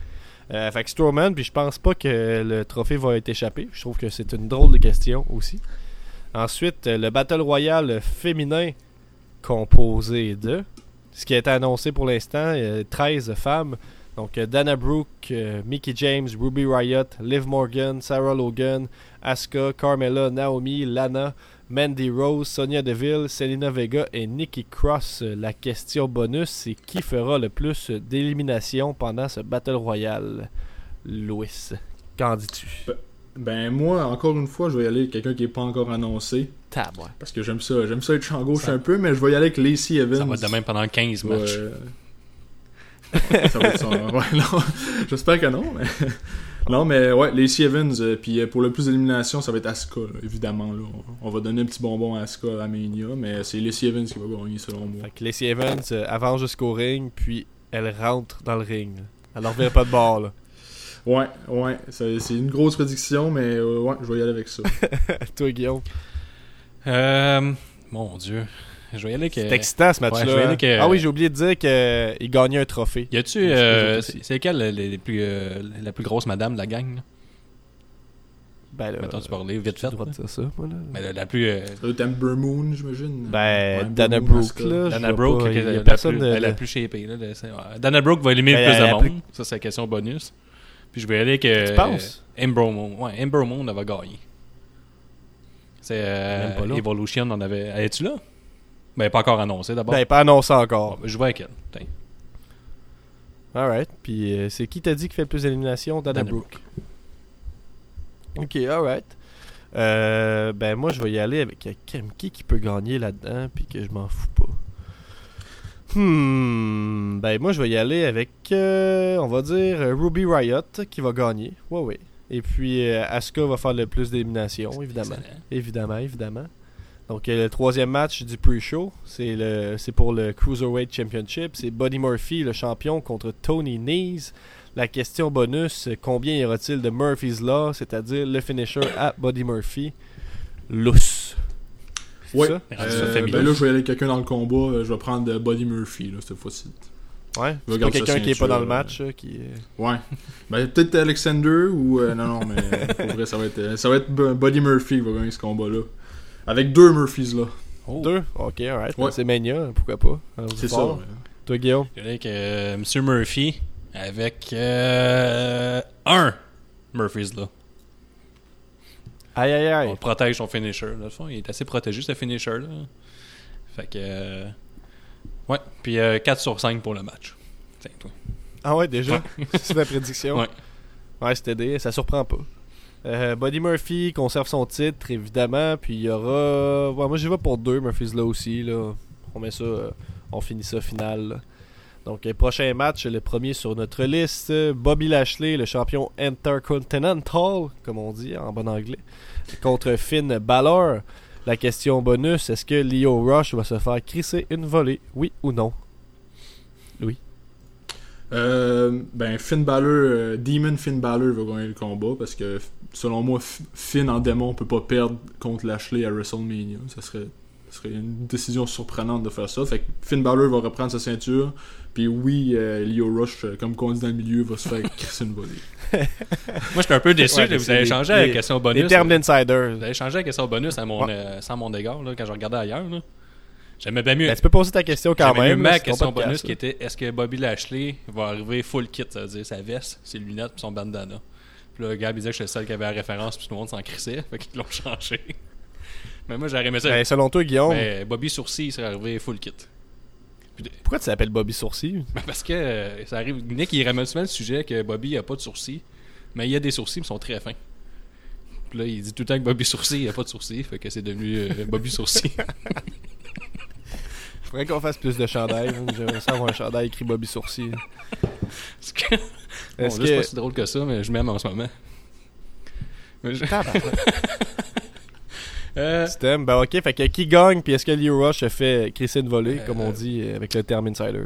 Euh, fait que Strowman, puis je pense pas que le trophée va être échappé. Je trouve que c'est une drôle de question aussi. Ensuite, euh, le Battle Royale féminin composé de... Ce qui a été annoncé pour l'instant, euh, 13 femmes. Donc euh, Dana Brooke, euh, Mickey James, Ruby Riot, Liv Morgan, Sarah Logan, Asuka, Carmella, Naomi, Lana, Mandy Rose, Sonia Deville, Selena Vega et Nikki Cross. Euh, La question bonus, c'est qui fera le plus d'éliminations pendant ce Battle Royale? Louis, qu'en dis-tu? Ben moi, encore une fois, je vais y aller avec quelqu'un qui est pas encore annoncé. Tab, ouais. Parce que j'aime ça. J'aime ça être champ gauche Ça- un peu, mais je vais y aller avec Lacey Evans. Ça va être de même pendant 15 Ouais. matchs. ça va être ça. Ouais, non. J'espère que non, mais. Non, mais ouais, Lacey Evans, euh, puis euh, pour le plus d'élimination, ça va être Asuka, là, évidemment. Là. On, on va donner un petit bonbon à Asuka à Mania, mais c'est Lacey Evans qui va gagner selon moi. Fait que Lacey Evans euh, avance jusqu'au ring, puis elle rentre dans le ring. Elle ne revient pas de bord, là. Ouais, ouais, c'est une grosse prédiction, mais euh, ouais, je vais y aller avec ça. Toi, Guillaume? Euh, mon Dieu. Je vais y aller avec. C'est euh, excitant ce match-là. hein. euh, Ah oui, j'ai oublié de dire qu'il gagnait un trophée. Y a-tu. Euh, que c'est quelle les, les plus, euh, la plus grosse madame de la gang là? Ben là, Mettons, tu parler vite fait. droit de dire ça, moi, là. Mais la, la plus. euh, Amber Moon, j'imagine. Ben, Ouais, Dana Brooke, là. Dana Brooke, pas, la, personne plus, de- la plus shapée. Là, de- c'est- ouais. Dana Brooke va éliminer Ben, le plus de a plus- monde. Ça, c'est la question bonus. Puis je vais y aller avec. euh, Tu penses? Ember Moon. Ouais, Ember Moon, va gagner. C'est. Euh. Evolution, on avait. Elle est-tu là? Ben, pas encore annoncé d'abord. Ben, pas annoncé encore. ben, je vais avec elle. Tiens. Alright. Puis, euh, c'est qui t'a dit qui fait le plus d'éliminations? Dana, Brooke. Ok, alright. Euh, ben, moi, je vais y aller avec euh, qui qui peut gagner là-dedans, puis que je m'en fous pas. Hmm, ben moi je vais y aller avec, euh, on va dire, Ruby Riot qui va gagner. Ouais, ouais. Et puis euh, Asuka va faire le plus d'élimination, évidemment. Évidemment, évidemment. Donc euh, le troisième match du pre-show, c'est le c'est pour le Cruiserweight Championship. C'est Buddy Murphy, le champion, contre Tony Nese. La question bonus, combien y aura-t-il de Murphy's Law, c'est-à-dire le finisher à Buddy Murphy? Lousse. Ouais. Ça? Euh, ben là, je vais aller avec quelqu'un dans le combat. Je vais prendre Buddy Murphy là, cette fois-ci. Ouais, c'est pas quelqu'un qui est pas dans le match. qui Ouais. Ben, peut-être Alexander ou. non, non, mais pour vrai, ça va être, ça va être Buddy Murphy qui va gagner ce combat-là. Avec deux Murphys là. Oh. Deux? Ok, alright. Ouais. C'est Mania, pourquoi pas? C'est ça. Toi, Guillaume? Avec euh, Monsieur Murphy, avec euh, un Murphys là. Aïe aïe aïe. On protège son finisher. Fond, il est assez protégé, ce finisher là. Fait que. Euh, ouais. Puis 4 euh, sur 5 pour le match. Tiens, toi. Ah ouais, déjà? C'est la prédiction. Ouais. Ouais, c'était ça surprend pas. Euh, Buddy Murphy conserve son titre, évidemment. Puis il y aura. moi, j'y vais pour deux Murphys là aussi. Là. On met ça. On finit ça final. Donc, prochain match, le premier sur notre liste Bobby Lashley, le champion Intercontinental, comme on dit en bon anglais, contre Finn Balor. La question bonus est-ce que Leo Rush va se faire crisser une volée Oui ou non? Oui. Euh, ben, Finn Balor, Demon Finn Balor va gagner le combat parce que selon moi, Finn en démon peut pas perdre contre Lashley à WrestleMania. Ça serait, serait une décision surprenante de faire ça. Fait que Finn Balor va reprendre sa ceinture. Puis oui, euh, Leo Rush, euh, comme on dit dans le milieu, va se faire crisser une volée. Moi, je suis un peu déçu. vous avez changé la question bonus. Les termes d'insider. Vous avez changé la question bonus à mon, euh, sans mon égard là, quand je regardais ailleurs. Là. J'aimais bien mieux. Ben, tu peux poser ta question quand même. ma question bonus qui était est-ce que Bobby Lashley va arriver full kit, ça veut dire sa veste, ses lunettes et son bandana? Puis là, Gab, il disait que j'étais le seul qui avait la référence, puis tout le monde s'en crissait. Fait qu'ils l'ont changé. Mais moi, j'aurais aimé ça. Ben, selon toi, Guillaume. Mais Bobby Sourcil, il serait arrivé full kit. Pourquoi tu t'appelles Bobby Sourcil? Ben Parce que euh, ça arrive. Nick, il ramène souvent le sujet que Bobby a pas de sourcils. Mais il a des sourcils, mais ils sont très fins. Puis là, il dit tout le temps que Bobby Sourcil, il a pas de sourcils. Fait que c'est devenu euh, Bobby Sourcil. faudrait qu'on fasse plus de chandail. Hein. J'aimerais savoir un chandail écrit Bobby Sourcil. Est-ce que... Bon, c'est pas si drôle que ça, mais je m'aime en ce moment. Je... euh... ben ok, fait que qui gagne, puis est-ce que Leo Rush a fait crisser une volée, comme on euh, dit euh, avec le terme insider?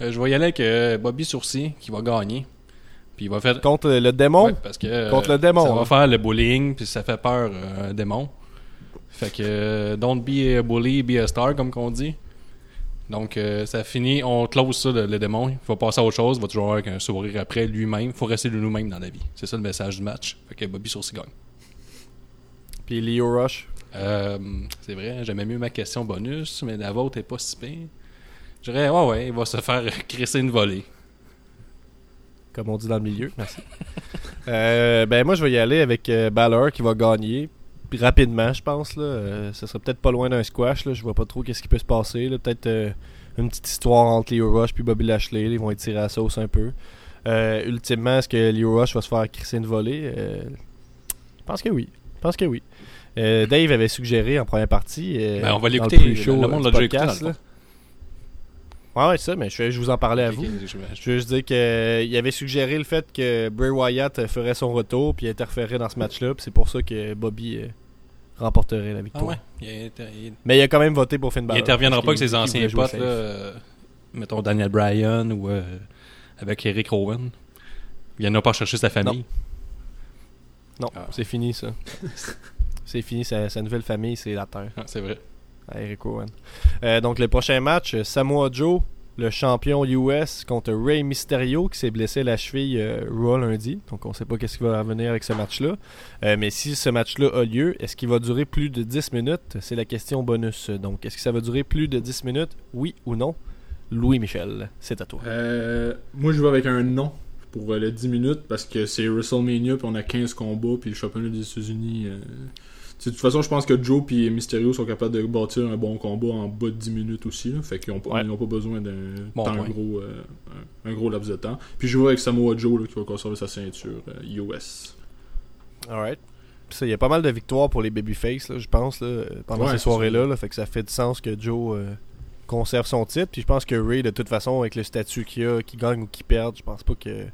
euh, Je vais y aller avec Bobby Sourcil qui va gagner. Puis il va faire... Contre le démon? Parce que, Contre le démon. Ça va hein. faire le bullying, puis ça fait peur un démon. Fait que don't be a bully, be a star, comme qu'on dit. Donc, euh, ça finit, on close ça, le, démon. Il faut passer à autre chose. Il va toujours avoir un sourire après lui-même. Il faut rester de nous-mêmes dans la vie. C'est ça le message du match. Fait que Bobby Sourcil gagne. Puis Leo Rush? Euh, C'est vrai, j'aimais mieux ma question bonus, mais la vôtre est pas si pire. Je dirais, ouais, ouais, il va se faire crisser une volée. Comme on dit dans le milieu, merci. euh, ben, moi, je vais y aller avec euh, Balor qui va gagner rapidement, je pense. Là. Euh, ça serait peut-être pas loin d'un squash. Là. Je vois pas trop qu'est-ce qui peut se passer. Peut-être euh, une petite histoire entre Leo Rush et Bobby Lashley. Ils vont étirer la sauce un peu. Euh, ultimement, est-ce que Leo Rush va se faire crisser une volée? Je pense que oui. Je pense que oui. Dave avait suggéré en première partie. Ben, on va l'écouter. Le, le, monde l'a déjà écouté. Ouais, ouais, ça, mais je, je vous en parlais à vous. je, veux juste dire qu'il avait suggéré le fait que Bray Wyatt ferait son retour puis interférerait dans ce match-là. C'est pour ça que Bobby euh, remporterait la victoire. Ah ouais. Mais il a quand même voté pour Finn Balor. Il interviendra pas avec ses anciens potes, là, euh, mettons Daniel Bryan ou euh, avec Eric Rowan. Il viendra pas chercher sa famille. Non, ah. c'est fini ça. c'est fini, sa, sa, nouvelle famille, c'est la Terre. Ah, c'est vrai. Eric Rowan. donc le prochain match, Samoa Joe le champion US contre Ray Mysterio qui s'est blessé la cheville euh, Raw lundi. Donc on ne sait pas qu'est-ce qui va revenir avec ce match-là. Euh, mais si ce match-là a lieu, est-ce qu'il va durer plus de 10 minutes? C'est la question bonus. Donc est-ce que ça va durer plus de 10 minutes? Oui ou non? Louis Michel, c'est à toi. Euh, moi je vais avec un non pour les 10 minutes parce que c'est WrestleMania puis on a 15 combats puis le championnat des États-Unis de toute façon, je pense que Joe et Mysterio sont capables de bâtir un bon combat en bas de 10 minutes aussi. fait qu'ils n'ont pas, pas, besoin d'un gros, euh, un, gros laps de temps. Puis je vois avec Samoa Joe qui va conserver sa ceinture US. Euh, Alright. Il y a pas mal de victoires pour les babyface, je pense, pendant ces soirées-là. fait que ça fait du sens que Joe euh, conserve son titre. Puis je pense que Ray, de toute façon, avec le statut qu'il a, qu'il gagne ou qu'il perde, je pense pas que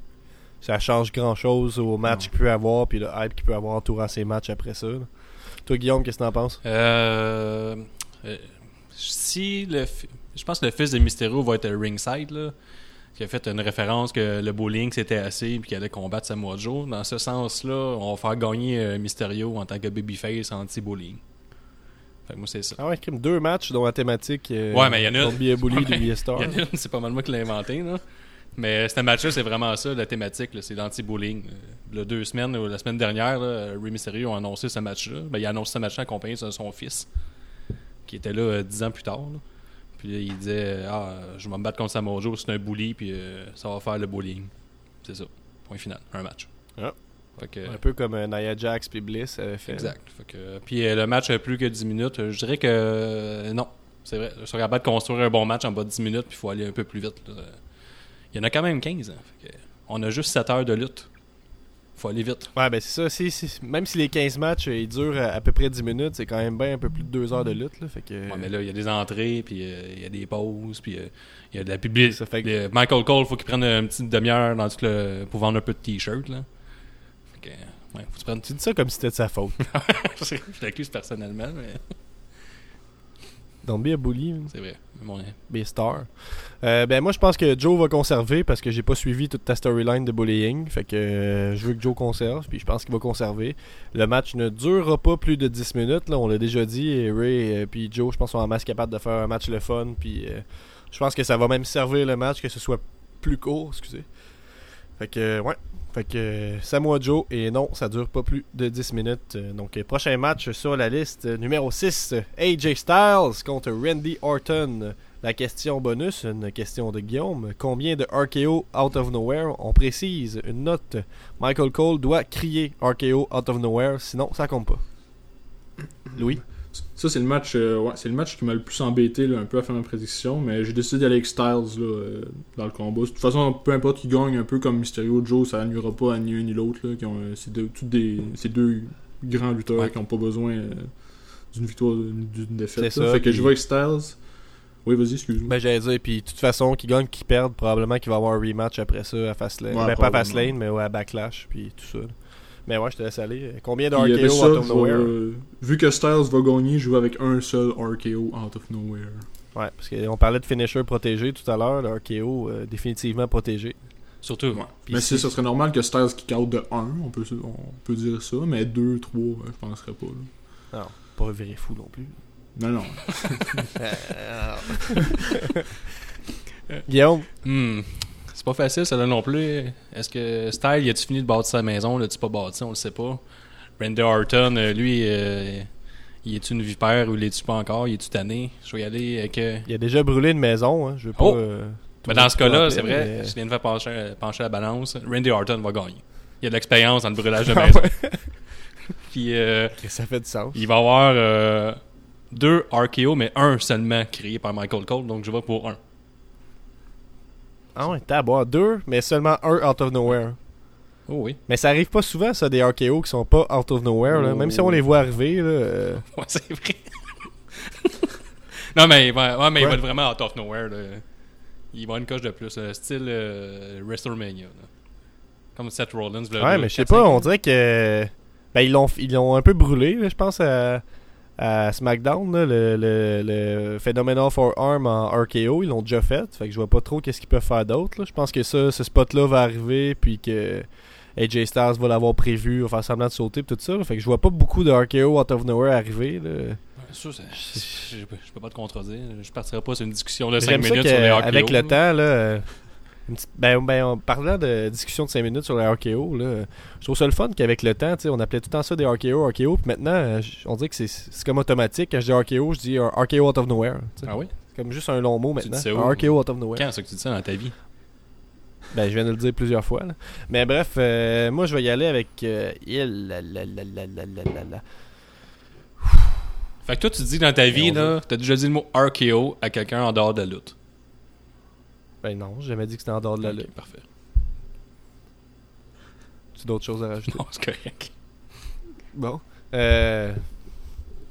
ça change grand chose au match qu'il peut avoir, puis le hype qu'il peut avoir entourant ses matchs après ça. Toi, Guillaume, qu'est-ce que t'en penses? Euh, euh, Si le. Je pense que le fils de Mysterio va être ringside, là qui a fait une référence que le bowling c'était assez puis qu'il allait combattre Samoa Joe. Dans ce sens-là, on va faire gagner euh, Mysterio en tant que babyface anti-bowling. Fait que moi, c'est ça. Ah ouais, crime deux matchs dont la thématique. Euh, ouais, mais il y en a une. Bully, Il y en a une, c'est pas mal moi qui l'ai inventé, là. Mais ce match-là, c'est vraiment ça, la thématique, c'est l'anti-bowling. Le euh, deux semaines, ou la semaine dernière, là, Rey Mysterio a annoncé ce match-là. Ben, il a annoncé ce match-là accompagné de son fils, qui était là dix ans plus tard. Là. Puis il disait Ah, je vais me battre contre Samoa Joe, c'est un bully, puis euh, ça va faire le bullying. C'est ça. Point final. Un match. Ah. un peu comme euh, Nia Jax puis Bliss avait fait. Exact. puis euh, le match a plus que 10 minutes. Je dirais que non. C'est vrai. Je suis capable de construire un bon match en bas de 10 minutes, puis il faut aller un peu plus vite. Il y en a quand même 15. Hein. on a juste 7 heures de lutte faut aller vite. Ouais, ben c'est ça. même si les 15 matchs ils durent à, peu près 10 minutes, c'est quand même bien un peu plus de 2 heures de lutte. Là, fait que... Ouais, mais là, il y a des entrées, puis euh, il y a des pauses, puis euh, il y a de la publicité. Que... Michael Cole, faut qu'il prenne une petite demi-heure dans tout le... pour vendre un peu de t-shirt. Là. Fait que, ouais, faut tu, tu dis ça comme si c'était de sa faute. je l'accuse personnellement, mais. Don't be a bully. C'est vrai. Mon... Be a star. Euh, ben moi je pense que Joe va conserver parce que j'ai pas suivi toute ta storyline de bullying. Fait que euh, je veux que Joe conserve, puis je pense qu'il va conserver. Le match ne durera pas plus de 10 minutes, là, on l'a déjà dit. Et Ray et euh, puis Joe, je pense sont en masse capables de faire un match le fun. Puis je pense que ça va même servir le match, que ce soit plus court, excusez. Fait que ouais. Fait que Samoa Joe, et non, ça dure pas plus de 10 minutes. Donc, prochain match sur la liste, numéro 6, AJ Styles contre Randy Orton. La question bonus, une question de Guillaume. Combien de RKO out of nowhere On précise, une note. Michael Cole doit crier RKO out of nowhere, sinon ça compte pas. Louis? Ça, c'est le match euh, c'est le match qui m'a le plus embêté un peu à faire ma prédiction, mais j'ai décidé d'aller avec Styles euh, dans le combat. De toute façon, peu importe qui gagne, un peu comme Mysterio Joe, ça n'ira pas à ni un ni l'autre. Euh, c'est deux, des, deux grands lutteurs qui n'ont pas besoin d'une victoire, d'une défaite. Ça, fait que je vais avec Styles. Oui, vas-y, excuse-moi. Ben, j'allais dire, puis de toute façon, qui gagne, qui perd, probablement qu'il va y avoir un rematch après ça à Fastlane. ben, pas à Fastlane, mais ouais, à Backlash, puis tout ça. Mais ouais, je te laisse aller. Combien de RKO out of nowhere? euh, Vu que Styles va gagner, je joue avec un seul RKO out of nowhere. Ouais, parce qu'on parlait de finisher protégé tout à l'heure, le RKO euh, définitivement protégé. Surtout. Ouais. Mais si, ça serait normal que Styles kick out de 1, on peut, on peut dire ça, mais 2, 3, je penserais pas. Là. Non, pas virer fou non plus. Non, non. Guillaume? Hmm. C'est pas facile, ça là non plus. Est-ce que Style, y a-tu fini de bâtir sa maison? Là, tu pas bâti, on le sait pas. Randy Orton, euh, lui, euh, il est-tu une vipère ou l'est-tu pas encore? Il est-tu tanné? Je vais y aller avec. Euh, il a déjà brûlé une maison, hein. Je veux pas. Oh! mais dans ce cas-là, c'est vrai, je viens de faire pencher, pencher, la balance. Randy Orton va gagner. Il a de l'expérience dans le brûlage de ah maison. Puis. ça fait du sens. Il va avoir deux RKO, mais un seulement créé par Michael Cole, donc je vais pour un. Ah ouais, t'as boire deux, mais seulement un out of nowhere. Oh oui. Mais ça arrive pas souvent, ça, des RKO qui sont pas out of nowhere, là. même si on les voit arriver. Là, euh. Ouais, c'est vrai. non, mais, ouais, mais il va être vraiment out of nowhere. Là. Il va une coche de plus, style euh, WrestleMania. Comme Seth Rollins. ouais, mais je sais pas, on dirait que. Ben, ils l'ont ils un peu brûlé, je pense. À à SmackDown, le, le, le, Phenomenal Arm en RKO, ils l'ont déjà fait. Fait que je vois pas trop qu'est-ce qu'ils peuvent faire d'autre. Je pense que ça, ce spot-là va arriver, puis que AJ Styles va l'avoir prévu, va faire semblant de sauter, puis tout ça. Fait que je vois pas beaucoup de RKO out of nowhere arriver. Là. Ça, je, peux pas te contredire. Je partirai pas sur une discussion de 5 minutes sur les RKO. Avec le temps, là, ben, ben, en parlant de discussion de 5 minutes sur les RKO, là, je trouve ça le fun qu'avec le temps, on appelait tout le temps ça des RKO, RKO, puis maintenant, euh, on dirait que c'est comme automatique. Quand je dis RKO, je dis RKO out of nowhere. Ah oui? C'est comme juste un long mot maintenant. RKO out of nowhere. Quand est-ce que tu dis ça dans ta vie? Ben, je viens de le dire plusieurs fois. Mais bref, euh, moi, je vais y aller avec. Euh, fait que toi, tu dis dans ta vie, là, t'as déjà dit le mot RKO à quelqu'un en dehors de la lutte. Ben non, j'ai jamais dit que c'était en dehors de la lutte. Parfait. Tu d'autres choses à rajouter? Non, c'est correct. Bon. Euh.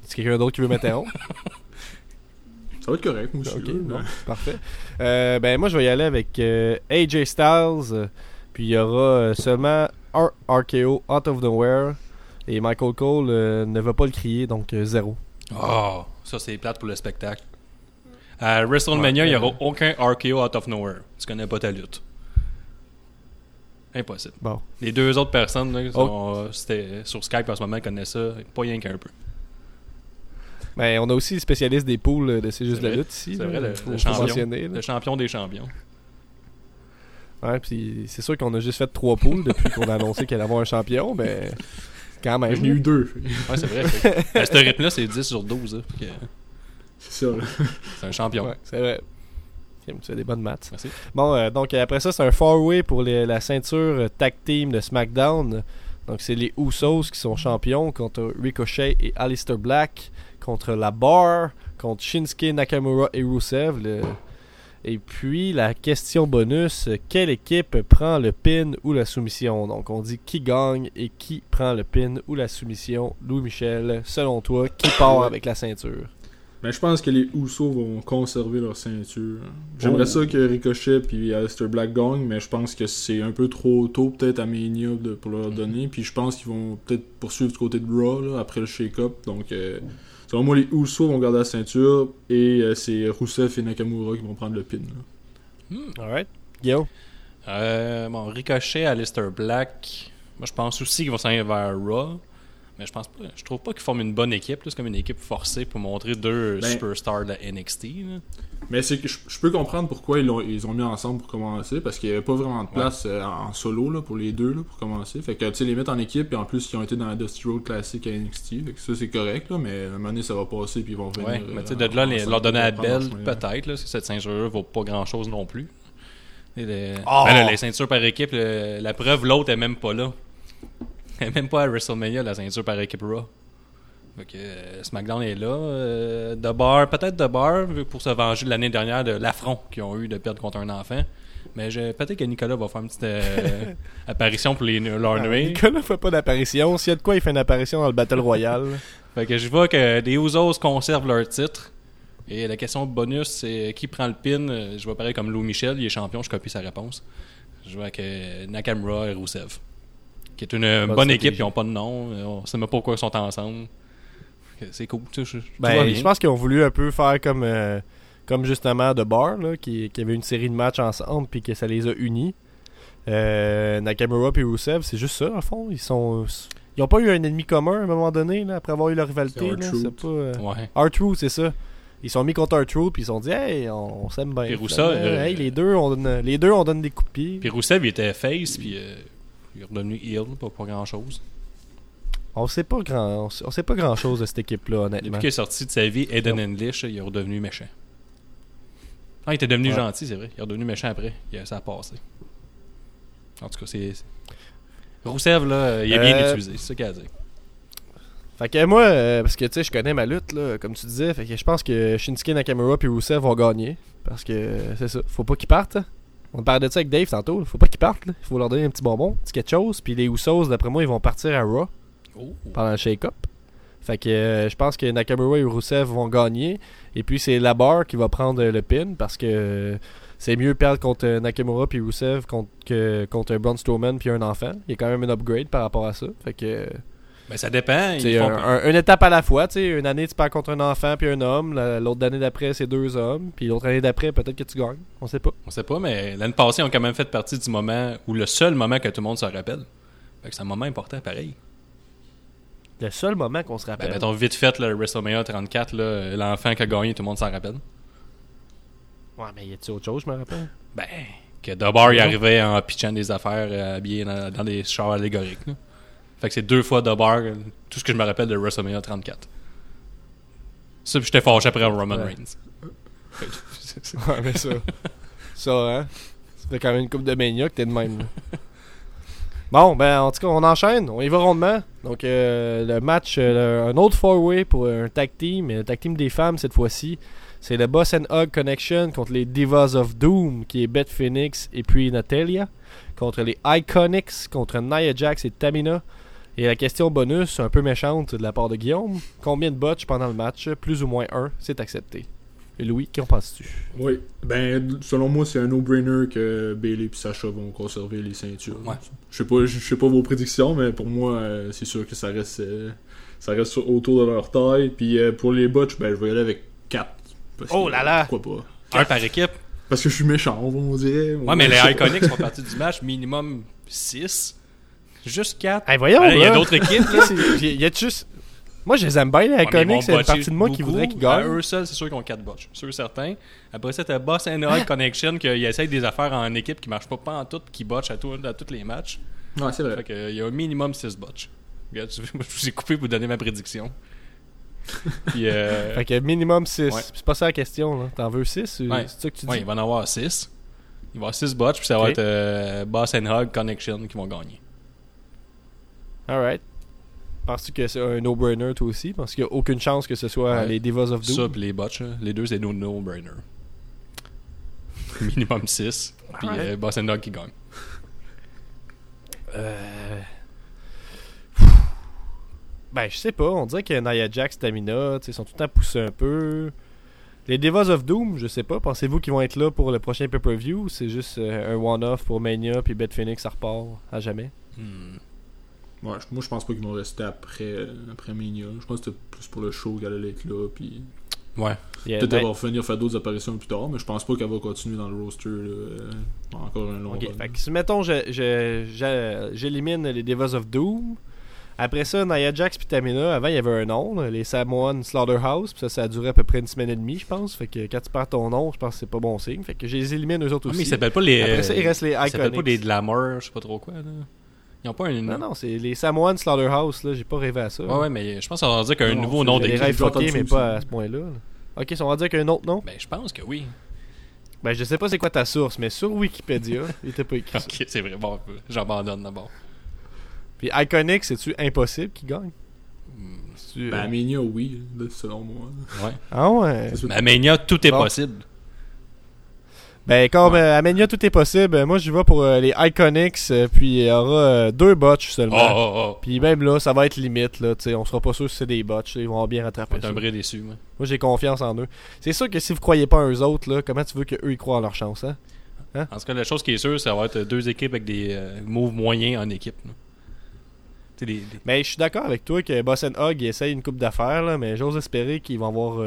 Est-ce quelqu'un d'autre qui veut m'interrompre? Ça va être correct, moi aussi. Ok, là. bon, parfait. Euh, ben moi je vais y aller avec euh, AJ Styles. euh, puis il y aura seulement un RKO Out of Nowhere. Et Michael Cole euh, ne va pas le crier, donc euh, zéro. Oh, ça c'est plate pour le spectacle. À WrestleMania, il n'y aura aucun RKO out of nowhere. Tu connais pas ta lutte. Impossible. Bon. Les deux autres personnes, là, Oh. sont, euh, c'était sur Skype en ce moment, connaissent ça, pas rien qu'un peu. Ben, on a aussi le spécialiste des poules euh, de C'est juste C'est la lutte ici. C'est vrai, le, faut- le champion. Le des champions. Ouais, puis c'est sûr qu'on a juste fait trois poules depuis qu'on a annoncé qu'il allait avoir un champion, mais quand même. J'en ai eu deux. Ouais, c'est vrai. à ce rythme-là, c'est 10 sur 12. là, fait que C'est ça. C'est un champion. Ouais, c'est vrai. Tu fais des bonnes maths. Merci. Bon, euh, donc après ça, c'est un four-way pour les- la ceinture euh, tag team de SmackDown. Donc c'est les Usos qui sont champions contre Ricochet et Aleister Black, contre La Bar, contre Shinsuke Nakamura et Rusev. le- Et puis la question bonus, euh, quelle équipe prend le pin ou la soumission? Donc on dit qui gagne et qui prend le pin ou la soumission. Louis-Michel, selon toi, qui part avec la ceinture? Ben, je pense que les Usos vont conserver leur ceinture. J'aimerais Oh. ça que Ricochet puis Aleister Black gagnent, mais je pense que c'est un peu trop tôt peut-être à Mania de- pour leur donner. Puis je pense qu'ils vont peut-être poursuivre du côté de Raw là, après le shake-up. Donc, euh, selon moi, les Usos vont garder la ceinture et euh, c'est Rusev et Nakamura qui vont prendre le pin. là. Alright. Guillaume? Euh, bon, Ricochet, Alistair Black. Moi, je pense aussi qu'ils vont s'en aller vers Raw. Mais je pense pas. Je trouve pas qu'ils forment une bonne équipe. C'est comme une équipe forcée pour montrer deux Ben- superstars de la NXT. là. Mais c'est que je, je peux comprendre pourquoi ils, l'ont- ils ont mis ensemble pour commencer, parce qu'il n'y avait pas vraiment de place euh, en solo là, pour les deux là, pour commencer. Fait que tu sais, les mettre en équipe, et en plus, ils ont été dans la Dusty Road classique à NXT. Fait que ça, c'est correct, là, mais à un moment donné, ça va passer, puis ils vont revenir. Ouais, euh, mais tu sais, de là, les- leur donner à Belle, peut-être, là, si cette ceinture-là vaut pas grand-chose non plus. Et les, Oh! ben là, les ceintures par équipe, le- la preuve, l'autre est même pas là. Même pas à WrestleMania, la ceinture par équipe Raw. Fait que euh, SmackDown est là. Euh, de bar, peut-être de bar, pour se venger de l'année dernière de l'affront qu'ils ont eu de perdre contre un enfant. Mais je- peut-être que Nicolas va faire une petite euh, apparition pour les, leur Ah, nuit. Nicolas fait pas d'apparition. S'il y a de quoi, il fait une apparition dans le Battle Royale. Fait que je vois que les Usos conservent leur titre. Et la question bonus, c'est qui prend le pin? Euh, Je vois pareil comme Louis Michel, il est champion, je copie sa réponse. Je vois que Nakamura et Rusev. Qui est une euh, Bonne équipe, ils ont pas de nom. euh, On sait même pas pourquoi ils sont ensemble. C'est cool. tu sais, je- Ben, je pense qu'ils ont voulu un peu faire comme, euh, comme justement The Bar, là, qui, qui avait une série de matchs ensemble puis que ça les a unis. Euh, Nakamura et Rusev, c'est juste ça, en fond. Ils sont. Ils ont pas eu un ennemi commun à un moment donné, là, après avoir eu leur rivalité. C'est là, R-Truth. C'est pas. euh, Ouais. C'est ça. Ils sont mis contre R-Truth puis ils se sont dit, hey, on, on s'aime bien. Puis euh, hey, les deux, on donne, les deux, on donne des coups de pied. Puis Rusev, il était face, puis euh, il est redevenu heel, pas, pas grand chose. On sait pas grand, on sait, pas grand chose de cette équipe-là, honnêtement. Depuis qu'il est sorti de sa vie, Eden English, il est redevenu méchant. Ah, il était devenu Ouais. gentil, c'est vrai. Il est redevenu méchant après. Il ça a passé. En tout cas, c'est. Rousseff, là, il est bien Euh, utilisé, c'est ça qu'il a dire. Fait que moi, euh, parce que tu sais, je connais ma lutte, là, comme tu disais, fait que je pense que Shinsuke Nakamura et Rusev vont gagner. Parce que c'est ça, faut pas qu'ils partent. On parlait de ça avec Dave tantôt, là. faut pas qu'ils partent. Il faut leur donner un petit bonbon, un petit quelque chose. Puis les Usos, d'après moi, ils vont partir à Raw Oh. pendant le shake-up. Fait que euh, je pense que Nakamura et Rusev vont gagner. Et puis c'est la barre qui va prendre euh, le pin parce que euh, c'est mieux perdre contre Nakamura puis Rusev contre, que contre Braun Strowman puis un enfant. Il y a quand même un upgrade par rapport à ça. Fait que Ben, ça dépend. c'est Ils font- un, un- une étape à la fois. tu sais. Une année, tu perds contre un enfant puis un homme. La- L'autre année d'après, c'est deux hommes. Puis l'autre année d'après, peut-être que tu gagnes. On sait pas. On sait pas, mais l'année passée, ils ont quand même fait partie du moment, ou le seul moment que tout le monde se rappelle. C'est un moment important, pareil. Le seul moment qu'on se Ben, rappelle. mettons vite fait, le WrestleMania 34, là, l'enfant qui a gagné, tout le monde s'en rappelle. ouais, mais y a-tu autre chose, je me rappelle? Ben, que Dobar il arrivait en pitchant des affaires euh, habillé dans, dans des chars allégoriques. là. Fait que c'est deux fois Dobar, euh, tout ce que je me rappelle de WrestleMania 34. Ça, puis j'étais fâché après Roman Ouais. Reigns. Ouais, mais ça. ça, hein? Ça fait quand même une coupe de mania que t'es de même. là. Bon, ben, en tout cas, on enchaîne. On y va rondement. Donc, euh, le match, euh, un autre four-way pour un tag team. mais Un tag team des femmes cette fois-ci. C'est le Boss and Hug Connection contre les Divas of Doom, qui est Beth Phoenix et puis Natalia. Contre les Iconics, contre Nia Jax et Tamina. Et la question bonus, un peu méchante de la part de Guillaume. Combien de botches pendant le match Plus ou moins un, c'est accepté? Et Louis, qu'en penses-tu? Oui, ben selon moi, c'est un no-brainer que Bailey et Sacha vont conserver les ceintures. Ouais. Je sais pas, je sais pas vos prédictions, mais pour moi, euh, c'est sûr que ça reste, euh, ça reste autour de leur taille. Puis euh, pour les botches, ben je vais y aller avec 4. Oh là là! Pourquoi pas? Un par équipe. Parce que je suis méchant, on dirait. Ouais, mais les. Iconics font partie du match minimum 6. Juste 4. Hey, voyons, Il y a d'autres équipes, là. Il y a juste. Moi, je les aime bien, les Ouais, C'est une partie de moi qui voudrait qu'ils À gagnent. eux seuls, c'est sûr qu'ils ont 4 botches. Sûr certain. Après ça, t'as Boss and Hog Connection qui essayent des affaires en équipe qui marchent pas, pas en tout, qui botchent à, tout, à tous les matchs. Ouais, c'est vrai. Fait que, euh, il y a un minimum 6 botches. Regarde, je vous ai coupé pour vous donner ma prédiction. Puis, euh, Fait que minimum 6. Ouais. C'est pas ça la question, là. T'en veux 6 Ouais. C'est ça que tu dis? ouais, il va en avoir 6. Il va y avoir 6 botches, puis ça va Ok. être euh, Boss and Hog Connection qui vont gagner. Alright. Penses-tu que c'est un no-brainer, toi aussi? Parce qu'il n'y a aucune chance que ce soit Ouais. les Divas of Doom? Ça, puis les botches, là, les deux, c'est no- no-brainer. minimum 6. Puis Alright. euh, Boss and Hog qui gagne. Euh... Ben, je sais pas. On dirait que Nia Jax, Tamina, tu sais, sont tout le temps poussés un peu. Les Divas of Doom, je sais pas. Pensez-vous qu'ils vont être là pour le prochain pay-per-view ou c'est juste euh, un one-off pour Mania puis Beth Phoenix, ça repart à jamais? Hmm. Ouais, je- moi, je pense pas qu'ils vont rester après, euh, après Mania. Je pense que c'était plus pour le show qu'elle allait être là. Puis Ouais. ben, peut-être elle va venir faire d'autres apparitions plus tard, mais je pense pas qu'elle va continuer dans le roster là, euh, encore un long Ok, run. fait que si mettons je- je- je- j'élimine les Divas of Doom. Après ça, Nia Jax puis Tamina, avant il y avait un nom, là, les Samoan Slaughterhouse, puis ça, ça a duré à peu près une semaine et demie, je pense. Fait que quand tu perds ton nom, je pense que c'est pas bon signe. Fait que je les élimine eux autres Ah, aussi. mais ils s'appellent pas les. Après ça, il reste les Ils s'appellent pas Iconics. des Glamour, je sais pas trop quoi, là. Ils ont pas un. Non, non, c'est les Samoan Slaughterhouse, là, j'ai pas rêvé à ça. Ouais, ouais, mais je pense qu'on va dire qu'un nouveau nom les les d'équipe. rêves fuckés, ça mais pas à ce point-là. là. Ok, ils sont rendus avec un autre nom? Ben, je pense que oui. Ben, je sais pas c'est quoi ta source, mais sur Wikipédia, il était pas écrit ça. Ok, c'est vrai. Bon, j'abandonne d'abord. Puis Iconic, c'est-tu impossible qu'ils gagnent? Hmm. Ben, euh, Mania, oui, selon moi. Ouais. Ah ouais. Mania, tout est Bon. possible. Ben, comme euh, à Mania, tout est possible. Moi, je vais pour euh, les Iconics, euh, puis il y aura euh, deux botches seulement. oh, oh. Puis même là, ça va être limite, là, tu sais, on sera pas sûr si c'est des botches, ils vont bien rattraper ça. un vrai déçu, moi. Moi, j'ai confiance en eux. C'est sûr que si vous croyez pas en eux autres, là, comment tu veux qu'eux ils croient en leur chance, hein? En tout cas, la chose qui est sûre, ça va être deux équipes avec des euh, moves moyens en équipe. là. Des- des- Mais je suis d'accord avec toi que Boss Hog il essaye une coupe d'affaires, là, mais j'ose espérer qu'ils vont avoir.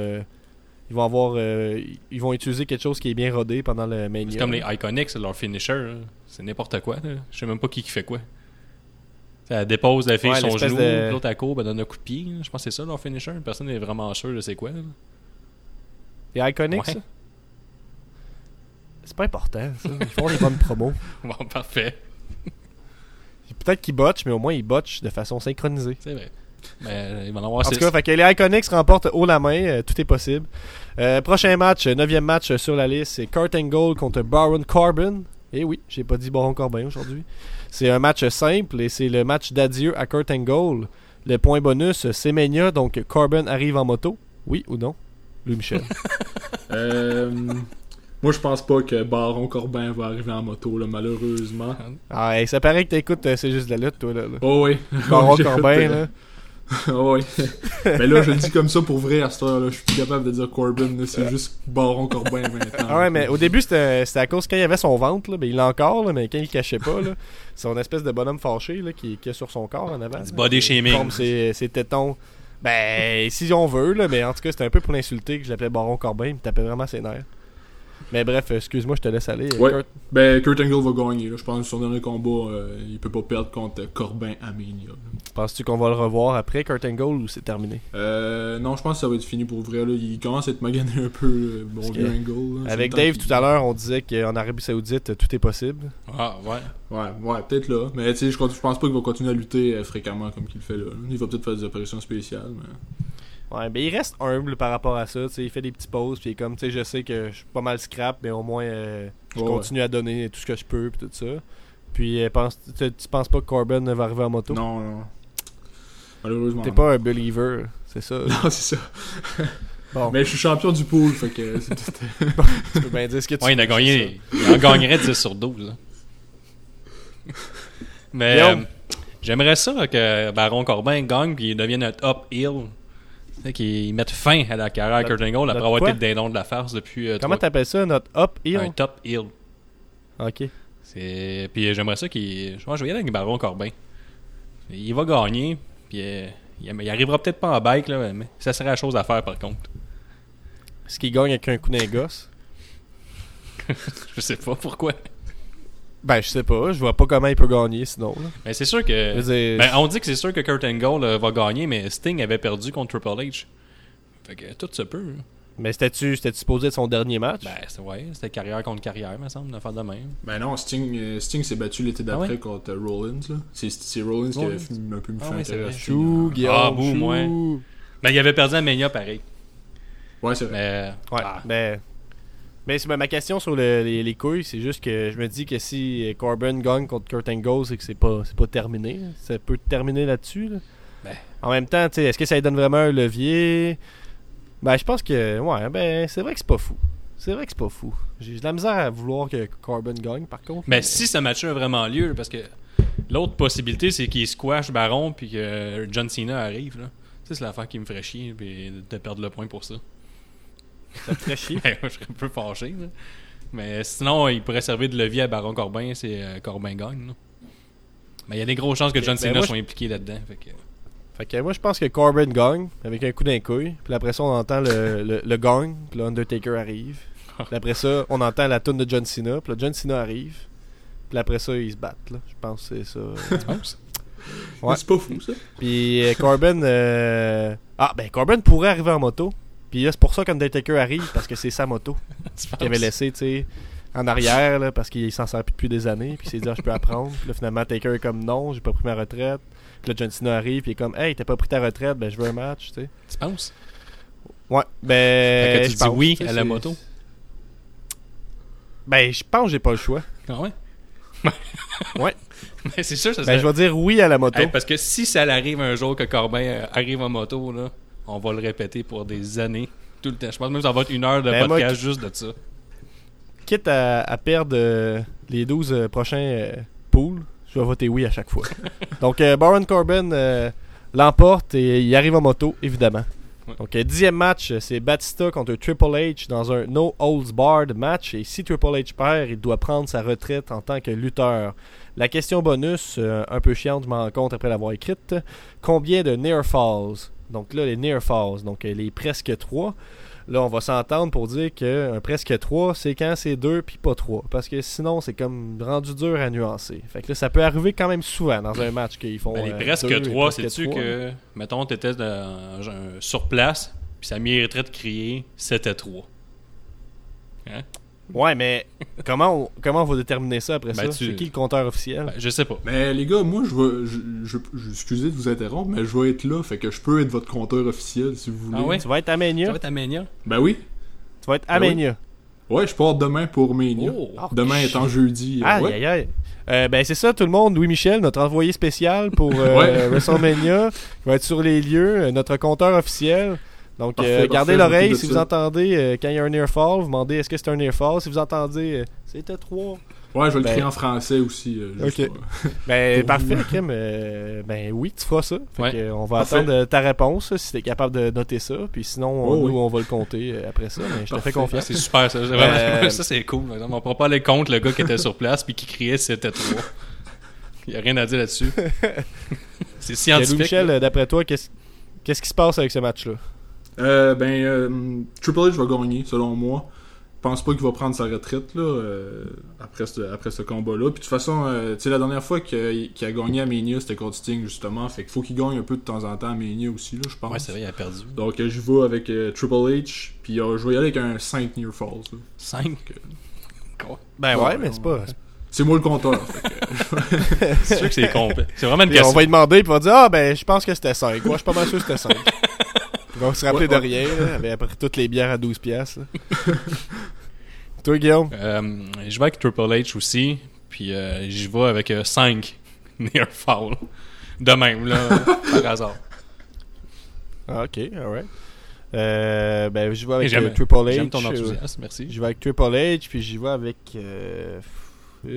Ils vont avoir. euh, ils vont utiliser quelque chose qui est bien rodé pendant le Mania. C'est comme les Iconics, leur finisher. C'est n'importe quoi. là. Je sais même pas qui qui fait quoi. Elle dépose la fille Ouais, son genou, de- l'autre à court, elle donne un coup de pied. Je pense que c'est ça leur finisher. Personne n'est vraiment sûr de c'est quoi. là. Les Iconics, Ouais. ça? C'est pas important, ça. Ils font des bonnes promos. Bon, parfait. Peut-être qu'ils botchent, mais au moins ils botchent de façon synchronisée. C'est vrai. Mais euh, il va en avoir En six. tout cas, fait que les Iconics remportent haut la main, euh, tout est possible. Euh, prochain match, neuvième match sur la liste, c'est Kurt Angle contre Baron Corbin. Et oui, j'ai pas dit Baron Corbin aujourd'hui. C'est un match simple et c'est le match d'adieu à Kurt Angle. Le point bonus, c'est Mania, donc Corbin arrive en moto. Oui ou non? Louis Michel. Euh, moi, je pense pas que Baron Corbin va arriver en moto, là, malheureusement. ah, ça paraît que t'écoutes, c'est juste de la lutte, toi, là. là. Oh oui. Baron Corbin, là. oh oui. Mais là, je le dis comme ça pour vrai à cette heure-là. Je suis plus capable de dire Corbin, c'est juste Baron Corbin maintenant. Ah ouais, mais au début, c'était à cause quand il avait son ventre, là, ben, il l'a encore, là, mais quand il cachait pas, là, son espèce de bonhomme fâché là, qui, qui est sur son corps en avant. Du body shaming. ses, ses tétons. Ben, si on veut, là, mais en tout cas, c'était un peu pour l'insulter que je l'appelais Baron Corbin, il me tapait vraiment ses nerfs. Mais bref, excuse-moi, je te laisse aller. Ouais. Kurt. Ben, Kurt Angle va gagner. Là. Je pense que son dernier combat, euh, il peut pas perdre contre Corbin à. Penses-tu qu'on va le revoir après Kurt Angle ou c'est terminé? Euh, non, je pense que ça va être fini pour vrai. Là. Il commence à être magané un peu, le bon vieux Angle. là. Avec Dave tout à l'heure, on disait qu'en Arabie Saoudite, tout est possible. Ah, ouais. Ouais, ouais, peut-être là. Mais tu sais, je, je pense pas qu'il va continuer à lutter euh, fréquemment comme qu'il le fait là. Il va peut-être faire des apparitions spéciales. Mais... Ouais, mais il reste humble par rapport à ça. tu sais, Il fait des petites pauses, puis il est comme, tu sais, je sais que je suis pas mal scrap, mais au moins, euh, je Ouais, continue à donner tout ce que je peux, puis tout ça. Puis, euh, pense, tu, penses pas que Corbin va arriver en moto? Non, non. Malheureusement. T'es pas un believer, c'est ça? Non, c'est ça. Bon, Mais je suis champion du pool, fait que c'est tout- tu peux bien dire ce que tu Ouais, il a veux, gagné. Il en gagnerait 10 sur 12. là. Mais euh, j'aimerais ça que Baron Corbin gagne puis il devienne un top heel. C'est qu'ils mettent fin à la carrière de Kurt Angle après avoir été le dindon de la farce depuis. Euh, Comment t'appelles ça, notre up heel Un top heel. Ok. C'est... Puis j'aimerais ça qu'il. Je vais y aller avec Baron Corbin. Il va gagner, puis euh, il arrivera peut-être pas en bike, là, mais ça serait la chose à faire par contre. Est-ce qu'il gagne avec un coup d'un gosse? Je sais pas pourquoi. Ben, je sais pas. Je vois pas comment il peut gagner sinon. Là. Ben, c'est sûr que. Ben, on dit que c'est sûr que Kurt Angle euh, va gagner, mais Sting avait perdu contre Triple H. Fait que tout se peut. Mais c'était-tu supposé être son dernier match? Ben, c'est, ouais, c'était carrière contre carrière, me semble, de faire de même. Ben non, Sting, euh, Sting s'est battu l'été ah d'après contre euh, Rollins. Là. C'est, c'est Rollins, qui a un peu me ah, faire intéressant. Chou, ah, boum, ouais. Ben, il avait perdu à Mania pareil. Ouais, c'est vrai. Mais, ouais, ah. mais mais ma question sur les, couilles, c'est juste que je me dis que si Corbin gagne contre Kurt Angle, c'est que c'est pas, pas terminé. Ça peut terminer là-dessus. Ben. En même temps, est-ce que ça lui donne vraiment un levier? Ben, je pense que, ouais, ben, c'est vrai que c'est pas fou. C'est vrai que c'est pas fou. J'ai de la misère à vouloir que Corbin gagne, par contre. Mais, si ce match a vraiment lieu, parce que l'autre possibilité, c'est qu'il squash Baron puis que John Cena arrive. Là. C'est l'affaire qui me ferait chier de perdre le point pour ça. Ça ferait chier. je serais un peu fâché. Mais sinon, il pourrait servir de levier à Baron Corbin, c'est euh, Corbin gagne. Mais il y a des grosses chances que John ben, Cena soit impliqué là-dedans. Fait que... moi, je pense que Corbin gagne avec un coup d'un couille. Puis après ça, on entend le, le, le gang. Puis l'Undertaker arrive. Puis après ça, on entend la tune de John Cena. Puis là, John Cena arrive. Puis après ça, ils se battent. Là. Je pense que c'est ça. ouais. C'est pas fou, ça. Puis euh, Corbin. Euh... Ah, ben Corbin pourrait arriver en moto. Puis là, c'est pour ça qu'Undertaker arrive, parce que c'est sa moto qu'il avait laissé, tu sais, en arrière, là, parce qu'il s'en sert plus depuis des années. Puis il s'est dit, ah, je peux apprendre. Puis là, finalement, Taker est comme, non, j'ai pas pris ma retraite. Puis là, John Cena arrive, puis il est comme, hey, t'as pas pris ta retraite, ben je veux un match, tu sais. Tu penses? Ouais, ben. Fait que tu dis oui à la moto? Ben, je pense que j'ai pas le choix. Ah ouais? Ouais. Mais c'est sûr, ça Ben, je vais dire oui à la moto. parce que si ça arrive un jour que Corbin euh, arrive en moto, là on va le répéter pour des années. Tout le temps. Je pense même que ça va être une heure de ben, podcast juste de ça. Quitte à, perdre euh, les 12 euh, prochains euh, poules, je vais voter oui à chaque fois. Donc, Baron Corbin l'emporte et il arrive en moto, évidemment. Donc, dixième match, c'est Batista contre Triple H dans un No Holds Barred match. Et si Triple H perd, il doit prendre sa retraite en tant que lutteur. La question bonus, un peu chiante, je m'en rends compte après l'avoir écrite. Combien de Near Falls? Donc là, les near falls, donc euh, les presque 3. Là, on va s'entendre pour dire qu'un presque 3, c'est quand c'est 2 puis pas 3. Parce que sinon, c'est comme rendu dur à nuancer. Fait que là, ça peut arriver quand même souvent dans un match qu'ils font. Ben, les euh, presque 3, c'est-tu que, mettons, t'étais sur place, puis ça mériterait de crier c'était 3. Hein? Ouais, mais comment on, comment on va déterminer ça après ben, ça? C'est qui le compteur officiel? Ben, je sais pas. Mais les gars, moi, je vais. Je, excusez de vous interrompre, mais je vais être là, fait que je peux être votre compteur officiel si vous voulez. Ah ouais? Tu vas être à Mania? Tu vas être à Mania? Ben oui. Tu vas être à ben Ouais, je pars demain pour Mania. Oh, demain étant jeudi. Euh, aïe, aïe, aïe. Euh, ben c'est ça tout le monde, Louis Michel, notre envoyé spécial pour euh, WrestleMania, va être sur les lieux, euh, notre compteur officiel. Donc, euh, gardez l'oreille si vous entendez euh, quand il y a un nearfall, vous demandez est-ce que c'est un nearfall. Si vous entendez euh, c'était 3. Ouais, je vais le crier ben, en français aussi. ok. ben, parfait, Kim. ben oui, tu feras ça. on va attendre ta réponse si tu es capable de noter ça. Puis sinon, oh, nous, on va le compter après ça. Mais je te fais confiance. C'est super, ça. ça, c'est cool. On ne pourra pas aller contre le gars qui était sur place puis qui criait c'était 3. Il n'y a rien à dire là-dessus. c'est scientifique. Michel, d'après toi, qu'est-ce qui se passe avec ce match-là? Euh, ben, euh, Triple H va gagner, selon moi. Je pense pas qu'il va prendre sa retraite là, euh, après ce, après ce combat-là. Puis de toute façon, euh, tu sais, la dernière fois qu'il a gagné à Mania, c'était contre Sting, justement. Fait qu'il faut qu'il gagne un peu de temps en temps à Mania aussi, là, je pense. Ouais, c'est vrai, il a perdu. Donc, je vais avec Triple H, puis je vais y aller avec un 5 Near Falls. 5 Ben ouais, mais c'est pas. C'est moi le compteur. c'est sûr que c'est complet. C'est vraiment une question. On va lui demander, puis on va dire Ah, ben, je pense que c'était 5. Moi, je suis pas mal sûr que c'était 5. Ils vont se rappeler de rien, là, après toutes les bières à 12 piastres. Toi, Guillaume? Euh, je vais avec Triple H aussi, puis euh, j'y vais avec 5 near foul. De même, là, par hasard. Ah, ok, alright. Euh, ben, je vais avec euh, Triple H. J'aime ton euh, enthousiasme, merci. Je vais avec Triple H, puis j'y vais avec 1,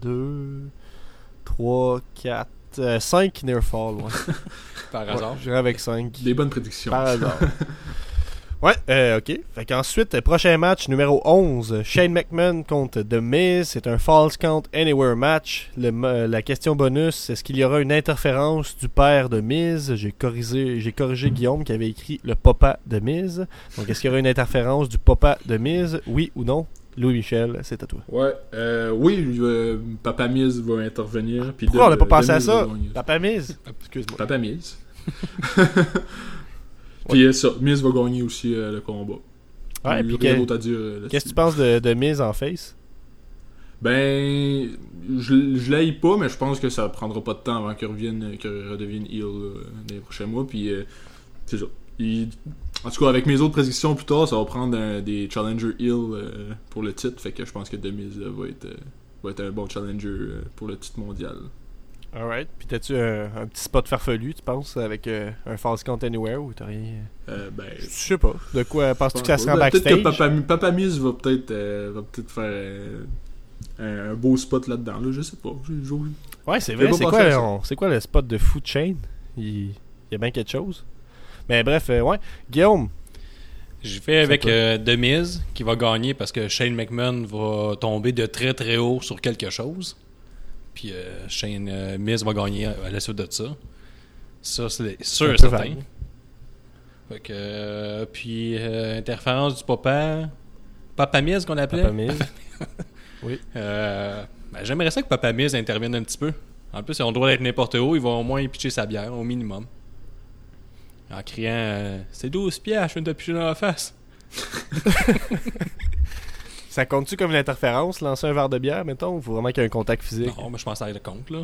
2, 3, 4, 5 euh, near fall. Ouais. Par ouais, hasard. J'irai avec 5. Des bonnes prédictions. Par hasard. ouais, euh, ok. Ensuite, euh, prochain match numéro 11. Shane McMahon contre The Miz. C'est un false count anywhere match. La question bonus, est-ce qu'il y aura une interférence du père de Miz? J'ai corrigé, j'ai corrigé Guillaume qui avait écrit le papa de Miz. Donc, est-ce qu'il y aura une interférence du papa de Miz? Oui ou non? Louis-Michel, c'est à toi. Ouais, euh, oui, euh, Papa Miz va intervenir. Puis Pourquoi on n'a pas pensé à ça? Papa Miz? Excuse-moi. Papa Miz. Puis ouais. ça, Miz va gagner aussi euh, le combat. Ouais, puis que... qu'est-ce que tu penses de, de Miz en face? Ben, je, je l'aille pas, mais je pense que ça prendra pas de temps avant qu'il revienne, qu'il redevienne euh, dans les prochains mois. Puis euh, c'est ça. Il... En tout cas, avec mes autres prédictions plus tard, ça va prendre un, des challenger heel euh, pour le titre. Fait que je pense que Miz va être, va être un bon challenger pour le titre mondial. Alright. Puis t'as-tu un, un, petit spot farfelu, tu penses, avec euh, un false count anywhere ou t'as rien? Euh, Ben. Je sais pas. De quoi penses-tu que ça sera en backstage Peut-être que Papa, va peut-être euh, va peut-être faire un, un, beau spot là-dedans. Là. Je sais pas. Ouais, c'est vrai. C'est quoi, c'est quoi le spot de Food Chain il... il y a bien quelque chose. Mais bref, euh, ouais. Guillaume? Je fais avec euh, Demise qui va gagner parce que Shane McMahon va tomber de très très haut sur quelque chose. Puis euh, Shane euh, Miz va gagner à la suite de ça. Ça, c'est sûr et certain. Fait que, euh, puis, interférence du papa. Papa Miz qu'on appelait? Papa Miz. oui. Ben, J'aimerais ça que Papa Miz intervienne un petit peu. En plus, on doit être n'importe où, il va au moins pitcher sa bière, au minimum. En criant euh, C'est 12 pièces, je viens de pitcher dans la face. Ça compte-tu comme une interférence, lancer un verre de bière, mettons, ou faut vraiment qu'il y ait un contact physique? Non, mais je pense que ça compte, là.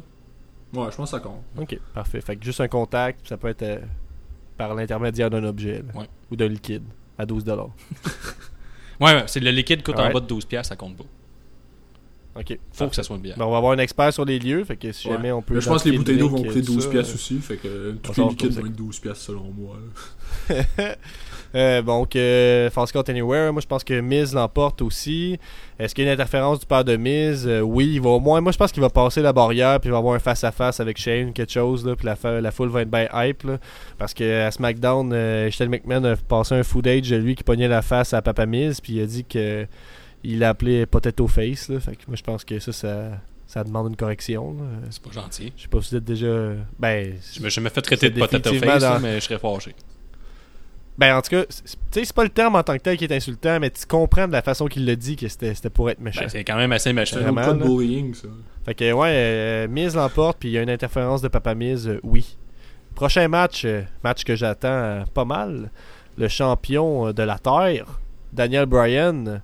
Ouais, je pense que ça compte. Ok, parfait. Fait que juste un contact, ça peut être euh, par l'intermédiaire d'un objet, ouais. ou d'un liquide, à 12$. ouais, ouais c'est le liquide coûte right. en bas de 12$, ça compte pas. Ok. Faut parfait. que ça soit une bière. Ben, on va avoir un expert sur les lieux, fait que si ouais. jamais on peut. Je pense que les bouteilles d'eau vont coûter 12$ pièces aussi, fait que tous les liquides vont être 12$ pièces selon moi. Euh, donc, euh, Fast Count Anywhere, moi je pense que Miz l'emporte aussi. Est-ce qu'il y a une interférence du père de Miz? Euh, Oui, il va au moins. Moi je pense qu'il va passer la barrière puis il va avoir un face-à-face avec Shane, quelque chose, là, puis la, la foule va être bien hype. Là, parce que à SmackDown, euh, Shane McMahon a passé un footage de lui qui pognait la face à Papa Miz, puis il a dit que il l'a appelé Potato Face. Là, fait que moi je pense que ça, ça ça demande une correction. C'est pas gentil. Je sais pas si vous êtes déjà. Ben, je me suis jamais fait traiter de potato face, dans... mais je serais fâché. Ben, en tout cas, tu sais, c'est pas le terme en tant que tel qui est insultant, mais tu comprends de la façon qu'il l'a dit que c'était pour être méchant. Ben, c'est quand même assez méchant. C'est un cas de bullying, ça. Fait que, ouais, euh, Miz l'emporte, puis il y a une interférence de Papa Miz, euh, oui. Prochain match, euh, match que j'attends euh, pas mal. Le champion de la Terre, Daniel Bryan,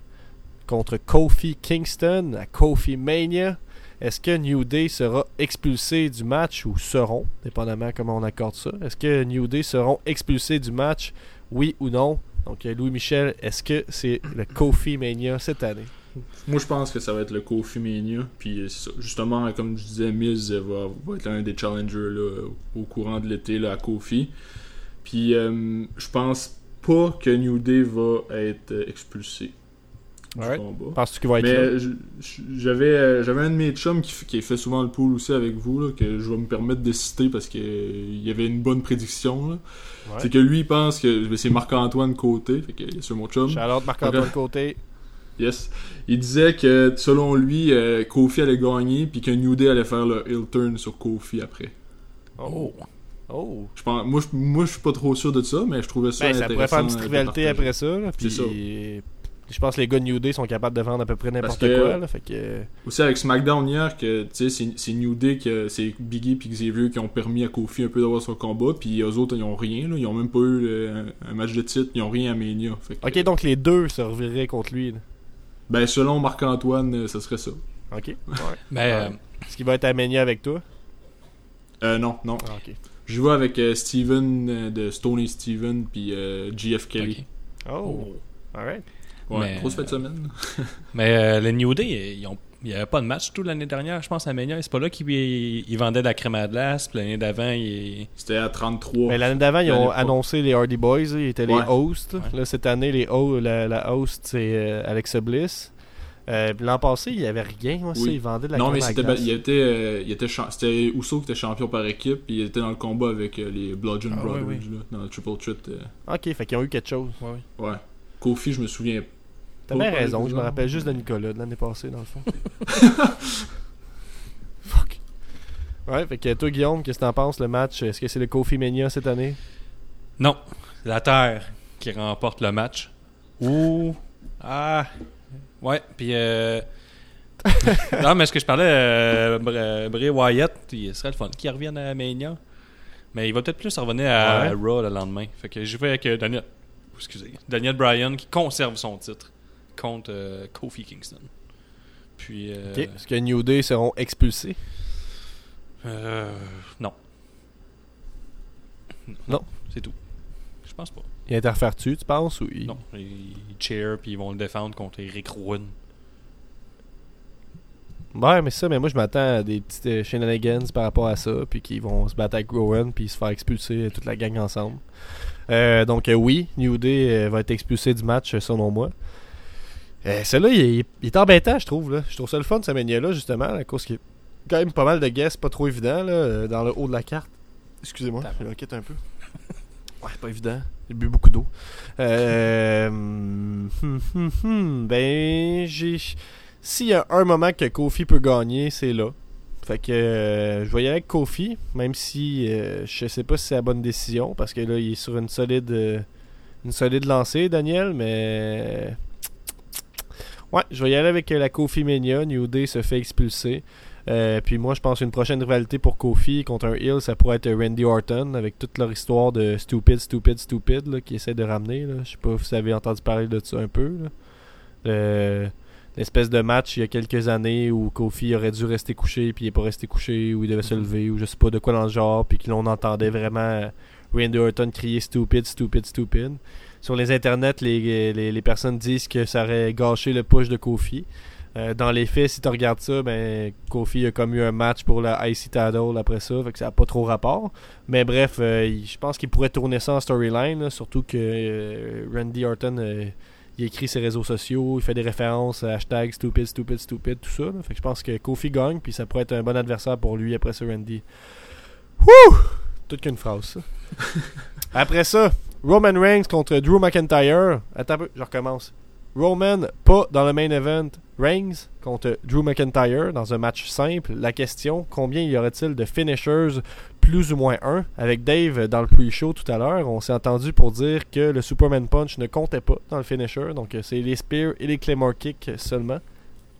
contre Kofi Kingston à Kofi Mania. Est-ce que New Day sera expulsé du match ou seront, dépendamment comment on accorde ça? Est-ce que New Day seront expulsés du match, oui ou non? Donc, Louis-Michel, est-ce que c'est le Kofi Mania cette année? Moi, je pense que ça va être le Kofi Mania. Puis, justement, comme je disais, Miz va, va être l'un des challengers au courant de l'été à Kofi. Puis, euh, je pense pas que New Day va être expulsé. Ouais. Penses-tu qu'il va être Mais j'avais euh, j'avais un de mes chums qui, qui fait souvent le pool aussi avec vous là, que je vais me permettre de citer parce qu'il y avait une bonne prédiction. Ouais. C'est que lui il pense que c'est Marc-Antoine Côté, fait que c'est mon chum. Charlotte Marc-Antoine Côté. Yes. Il disait que selon lui, euh, Kofi allait gagner puis que New Day allait faire le heel turn sur Kofi après. Oh. Oh. Je pense, moi, je, moi, je suis pas trop sûr de ça, mais je trouvais ça ben, intéressant. Ça pourrait faire une petite rivalité après ça. Là, puis... C'est ça. Je pense que les gars de New Day sont capables de vendre à peu près n'importe quoi. Là, fait que... Aussi avec SmackDown hier, que c'est New Day, que c'est Biggie et Xavier qui ont permis à Kofi un peu d'avoir son combat, puis eux autres, ils ont rien. Là, ils ont même pas eu le, un, match de titre, ils ont rien à Mania. Fait que, ok, donc les deux se revireraient contre lui. Là. Ben, selon Marc-Antoine, ce serait ça. Ok. Ouais. ben, euh... Est-ce qu'il va être à Mania avec toi? Euh, Non, non. Ah, ok. Je vais avec euh, Steven de Stony Steven puis euh, GF Kelly. Okay. Oh. Alright. Ouais, mais, grosse fin de semaine. mais euh, le New Day, ils ont, il n'y avait pas de match tout l'année dernière, je pense, à Mania. C'est pas là qu'ils vendaient de la crème à glace. Puis l'année d'avant, ils... C'était à 33. Mais l'année d'avant, ils ont annoncé les Hardy Boys. Ils étaient ouais. les hosts. Ouais. Là, cette année, les ho la, la host, c'est euh, Alexa Bliss. Euh, L'an passé, il n'y avait rien. Moi, ça, Oui. il vendait de la Non, crème mais à c'était, glace. il était, euh, il était, cha- c'était Uso qui était champion par équipe, puis il était dans le combat avec euh, les Bludgeon Ah, Brothers, ouais, ouais. là, dans le Triple Threat. euh, Ok, fait qu'ils ont eu quelque chose. ouais. Kofi, je me souviens. T'as bien raison, je me rappelle juste de Nicolas de l'année passée, dans le fond. Fuck. Ouais, fait que toi, Guillaume, qu'est-ce que t'en penses, le match? Est-ce que c'est le Kofi Mania cette année? Non, la Terre qui remporte le match. Ouh. Ah. Ouais, puis euh... non, mais ce que je parlais, euh, Br- Bray Wyatt, il serait le fun qu'il revienne à Mania. Mais il va peut-être plus revenir à Ouais. Raw le lendemain. Fait que je vais avec euh, Daniel. Excusez. Daniel Bryan qui conserve son titre contre euh, Kofi Kingston. Puis. euh. Est-ce que New Day seront expulsés? Euh, non. Non. C'est tout. Je pense pas. Il interfère-tu, tu penses ou. Non. Ils ils cheer puis ils vont le défendre contre Eric Rowan. Ouais, mais ça, mais moi je m'attends à des petites euh, shenanigans par rapport à ça, puis qu'ils vont se battre avec Rowan, puis se faire expulser toute la gang ensemble. Euh, donc euh, oui, New Day va être expulsé du match, selon moi. Euh, Celui-là, il, est- il est embêtant, je trouve. Là. Je trouve ça le fun, ce mania-là, justement, à cause qu'il y a quand même pas mal de guests, pas trop évident, là, euh, dans le haut de la carte. Excusez-moi, je m'inquiète un peu. Ouais, pas évident. J'ai bu beaucoup d'eau. Euh, hum, hum, hum, hum, ben, j'ai... S'il y a un moment que Kofi peut gagner, c'est là. Fait que euh, je vais y aller avec Kofi, même si euh, je sais pas si c'est la bonne décision, parce que là, il est sur une solide, une solide lancée, Daniel, mais. Ouais, je vais y aller avec euh, la Kofi Mania. New Day se fait expulser. Euh, puis moi, je pense une prochaine rivalité pour Kofi contre un heel, ça pourrait être Randy Orton, avec toute leur histoire de stupid, stupid, stupid, là, qui essaie de ramener. Là. Je sais pas si vous avez entendu parler de ça un peu. Le- l'espèce de match il y a quelques années où Kofi aurait dû rester couché puis il est pas resté couché ou il devait se lever ou je sais pas de quoi dans le genre puis que l'on entendait vraiment Randy Orton crier stupid stupid stupid sur les internets les, les, les personnes disent que ça aurait gâché le push de Kofi Euh, dans les faits si tu regardes ça ben Kofi a comme eu un match pour la IC title après ça fait que ça a pas trop rapport mais bref euh, je pense qu'il pourrait tourner ça en storyline surtout que euh, Randy Orton il écrit ses réseaux sociaux, il fait des références à hashtag stupid, stupid, stupid, tout ça. là. Fait que je pense que Kofi gagne, puis ça pourrait être un bon adversaire pour lui après ça, Randy. Wouh! Toute qu'une phrase, ça. après ça, Roman Reigns contre Drew McIntyre. Attends un peu, je recommence. Roman, pas dans le main event. Reigns contre Drew McIntyre dans un match simple. La question, combien y aurait-il de finishers plus ou moins un? Avec Dave dans le pre-show tout à l'heure, on s'est entendu pour dire que le Superman Punch ne comptait pas dans le finisher. Donc euh, c'est les Spears et les Claymore Kicks seulement.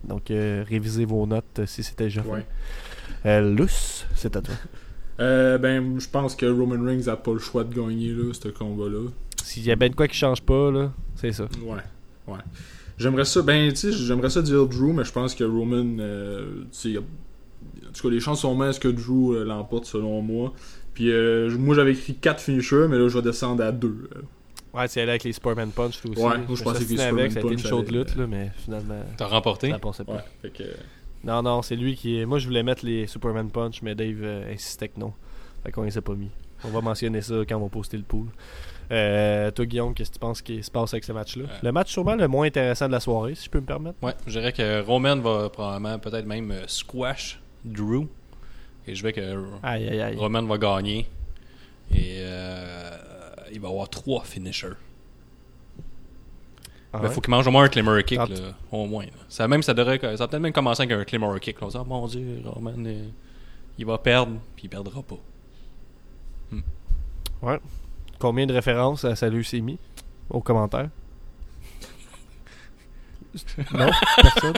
Donc euh, révisez vos notes si c'était déjà fait. Ouais. Euh, Luce, c'est à toi. Euh, ben, je pense que Roman Reigns a pas le choix de gagner, là, ce combat-là. S'il y a ben de quoi qui change pas, là, c'est ça. Ouais, ouais. J'aimerais ça, ben, tu sais, j'aimerais ça dire Drew, mais je pense que Roman, euh, tu sais, en tout cas, les chances sont minces que Drew euh, l'emporte selon moi. Puis euh, moi, j'avais écrit 4 finishers, mais là, je vais descendre à 2. Ouais, c'est allé avec les Superman Punch aussi. Ouais, moi, je pensais que les suis avec, ça a été Superman une Punch chaude lutte, là, mais finalement, T'as remporté? ça passait pas. Ouais, fait que. Non, non, c'est lui qui est. Moi, je voulais mettre les Superman Punch, mais Dave euh, insistait que non. Fait qu'on les a pas mis. On va mentionner ça quand on va poster le pool. Euh, toi, Guillaume, qu'est-ce que tu penses qui se passe avec ce match-là? Euh. Le match, sûrement le moins intéressant de la soirée, si je peux me permettre. Ouais, je dirais que Roman va probablement peut-être même euh, squash Drew. Et je vais que Aïe, aïe, aïe. Roman va gagner. Et euh, il va avoir trois finishers. Ah Il ouais? faut qu'il mange au moins un Claymore Kick, là, au moins. là. Ça, même, ça, devrait, ça peut-être même commencer avec un Claymore Kick. Là. On se dit, Ah, mon Dieu, Roman, euh, il va perdre, puis il perdra pas. Combien de références à sa leucémie Au commentaire. non Personne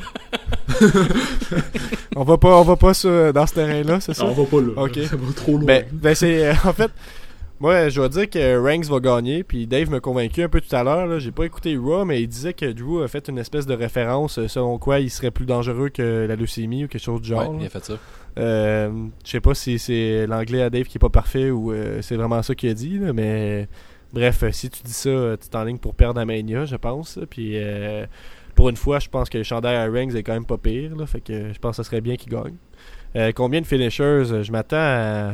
On va pas, on va pas sur- dans ce terrain-là, c'est ça? Ah, on va pas là. Ok. Ça va trop loin. Ben, ben c'est euh, en fait moi je dois dire que Ranks va gagner puis Dave m'a convaincu un peu tout à l'heure j'ai pas écouté Raw mais il disait que Drew a fait une espèce de référence euh, selon quoi il serait plus dangereux que la leucémie ou quelque chose du genre. ouais, il a fait ça. Euh, je sais pas si c'est l'anglais à Dave qui est pas parfait ou euh, c'est vraiment ça qu'il a dit là, mais bref, si tu dis ça, tu t'enlignes pour perdre à Mania, je pense. Puis euh, pour une fois, je pense que le chandail à Ranks est quand même pas pire là, fait que je pense que ça serait bien qu'il gagne. Combien de finishers Je m'attends à.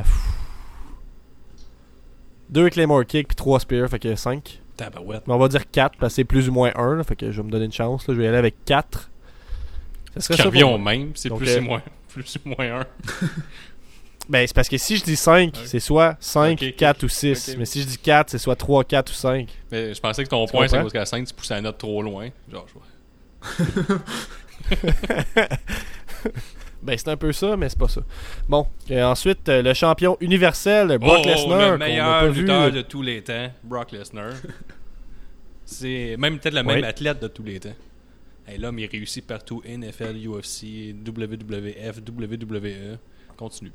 Deux Claymore Kick puis trois Spears, fait que 5. Tabarouette. Mais on va dire 4 parce que c'est plus ou moins 1, fait que je vais me donner une chance. là. Je vais y aller avec 4. Ça serait ça revient au même, c'est Donc, plus euh, ou moins, plus ou moins 1. Ben, c'est parce que si je dis 5, Ok. c'est soit 5, Ok, ok, 4 ou ok. 6. Ok. Mais si je dis 4, c'est soit 3, 4 ou 5. Mais je pensais que ton Tu point, c'est parce qu'à 5, tu poussais la note trop loin. Genre, je vois. Ben, c'est un peu ça, mais c'est pas ça. Bon, et ensuite, euh, le champion universel, Brock Oh, Lesnar, le meilleur pas vu. lutteur de tous les temps, Brock Lesnar. c'est même peut-être le même Oui. athlète de tous les temps. Hey, L'homme, il réussit partout. NFL, UFC, WWF, WWE. Continue.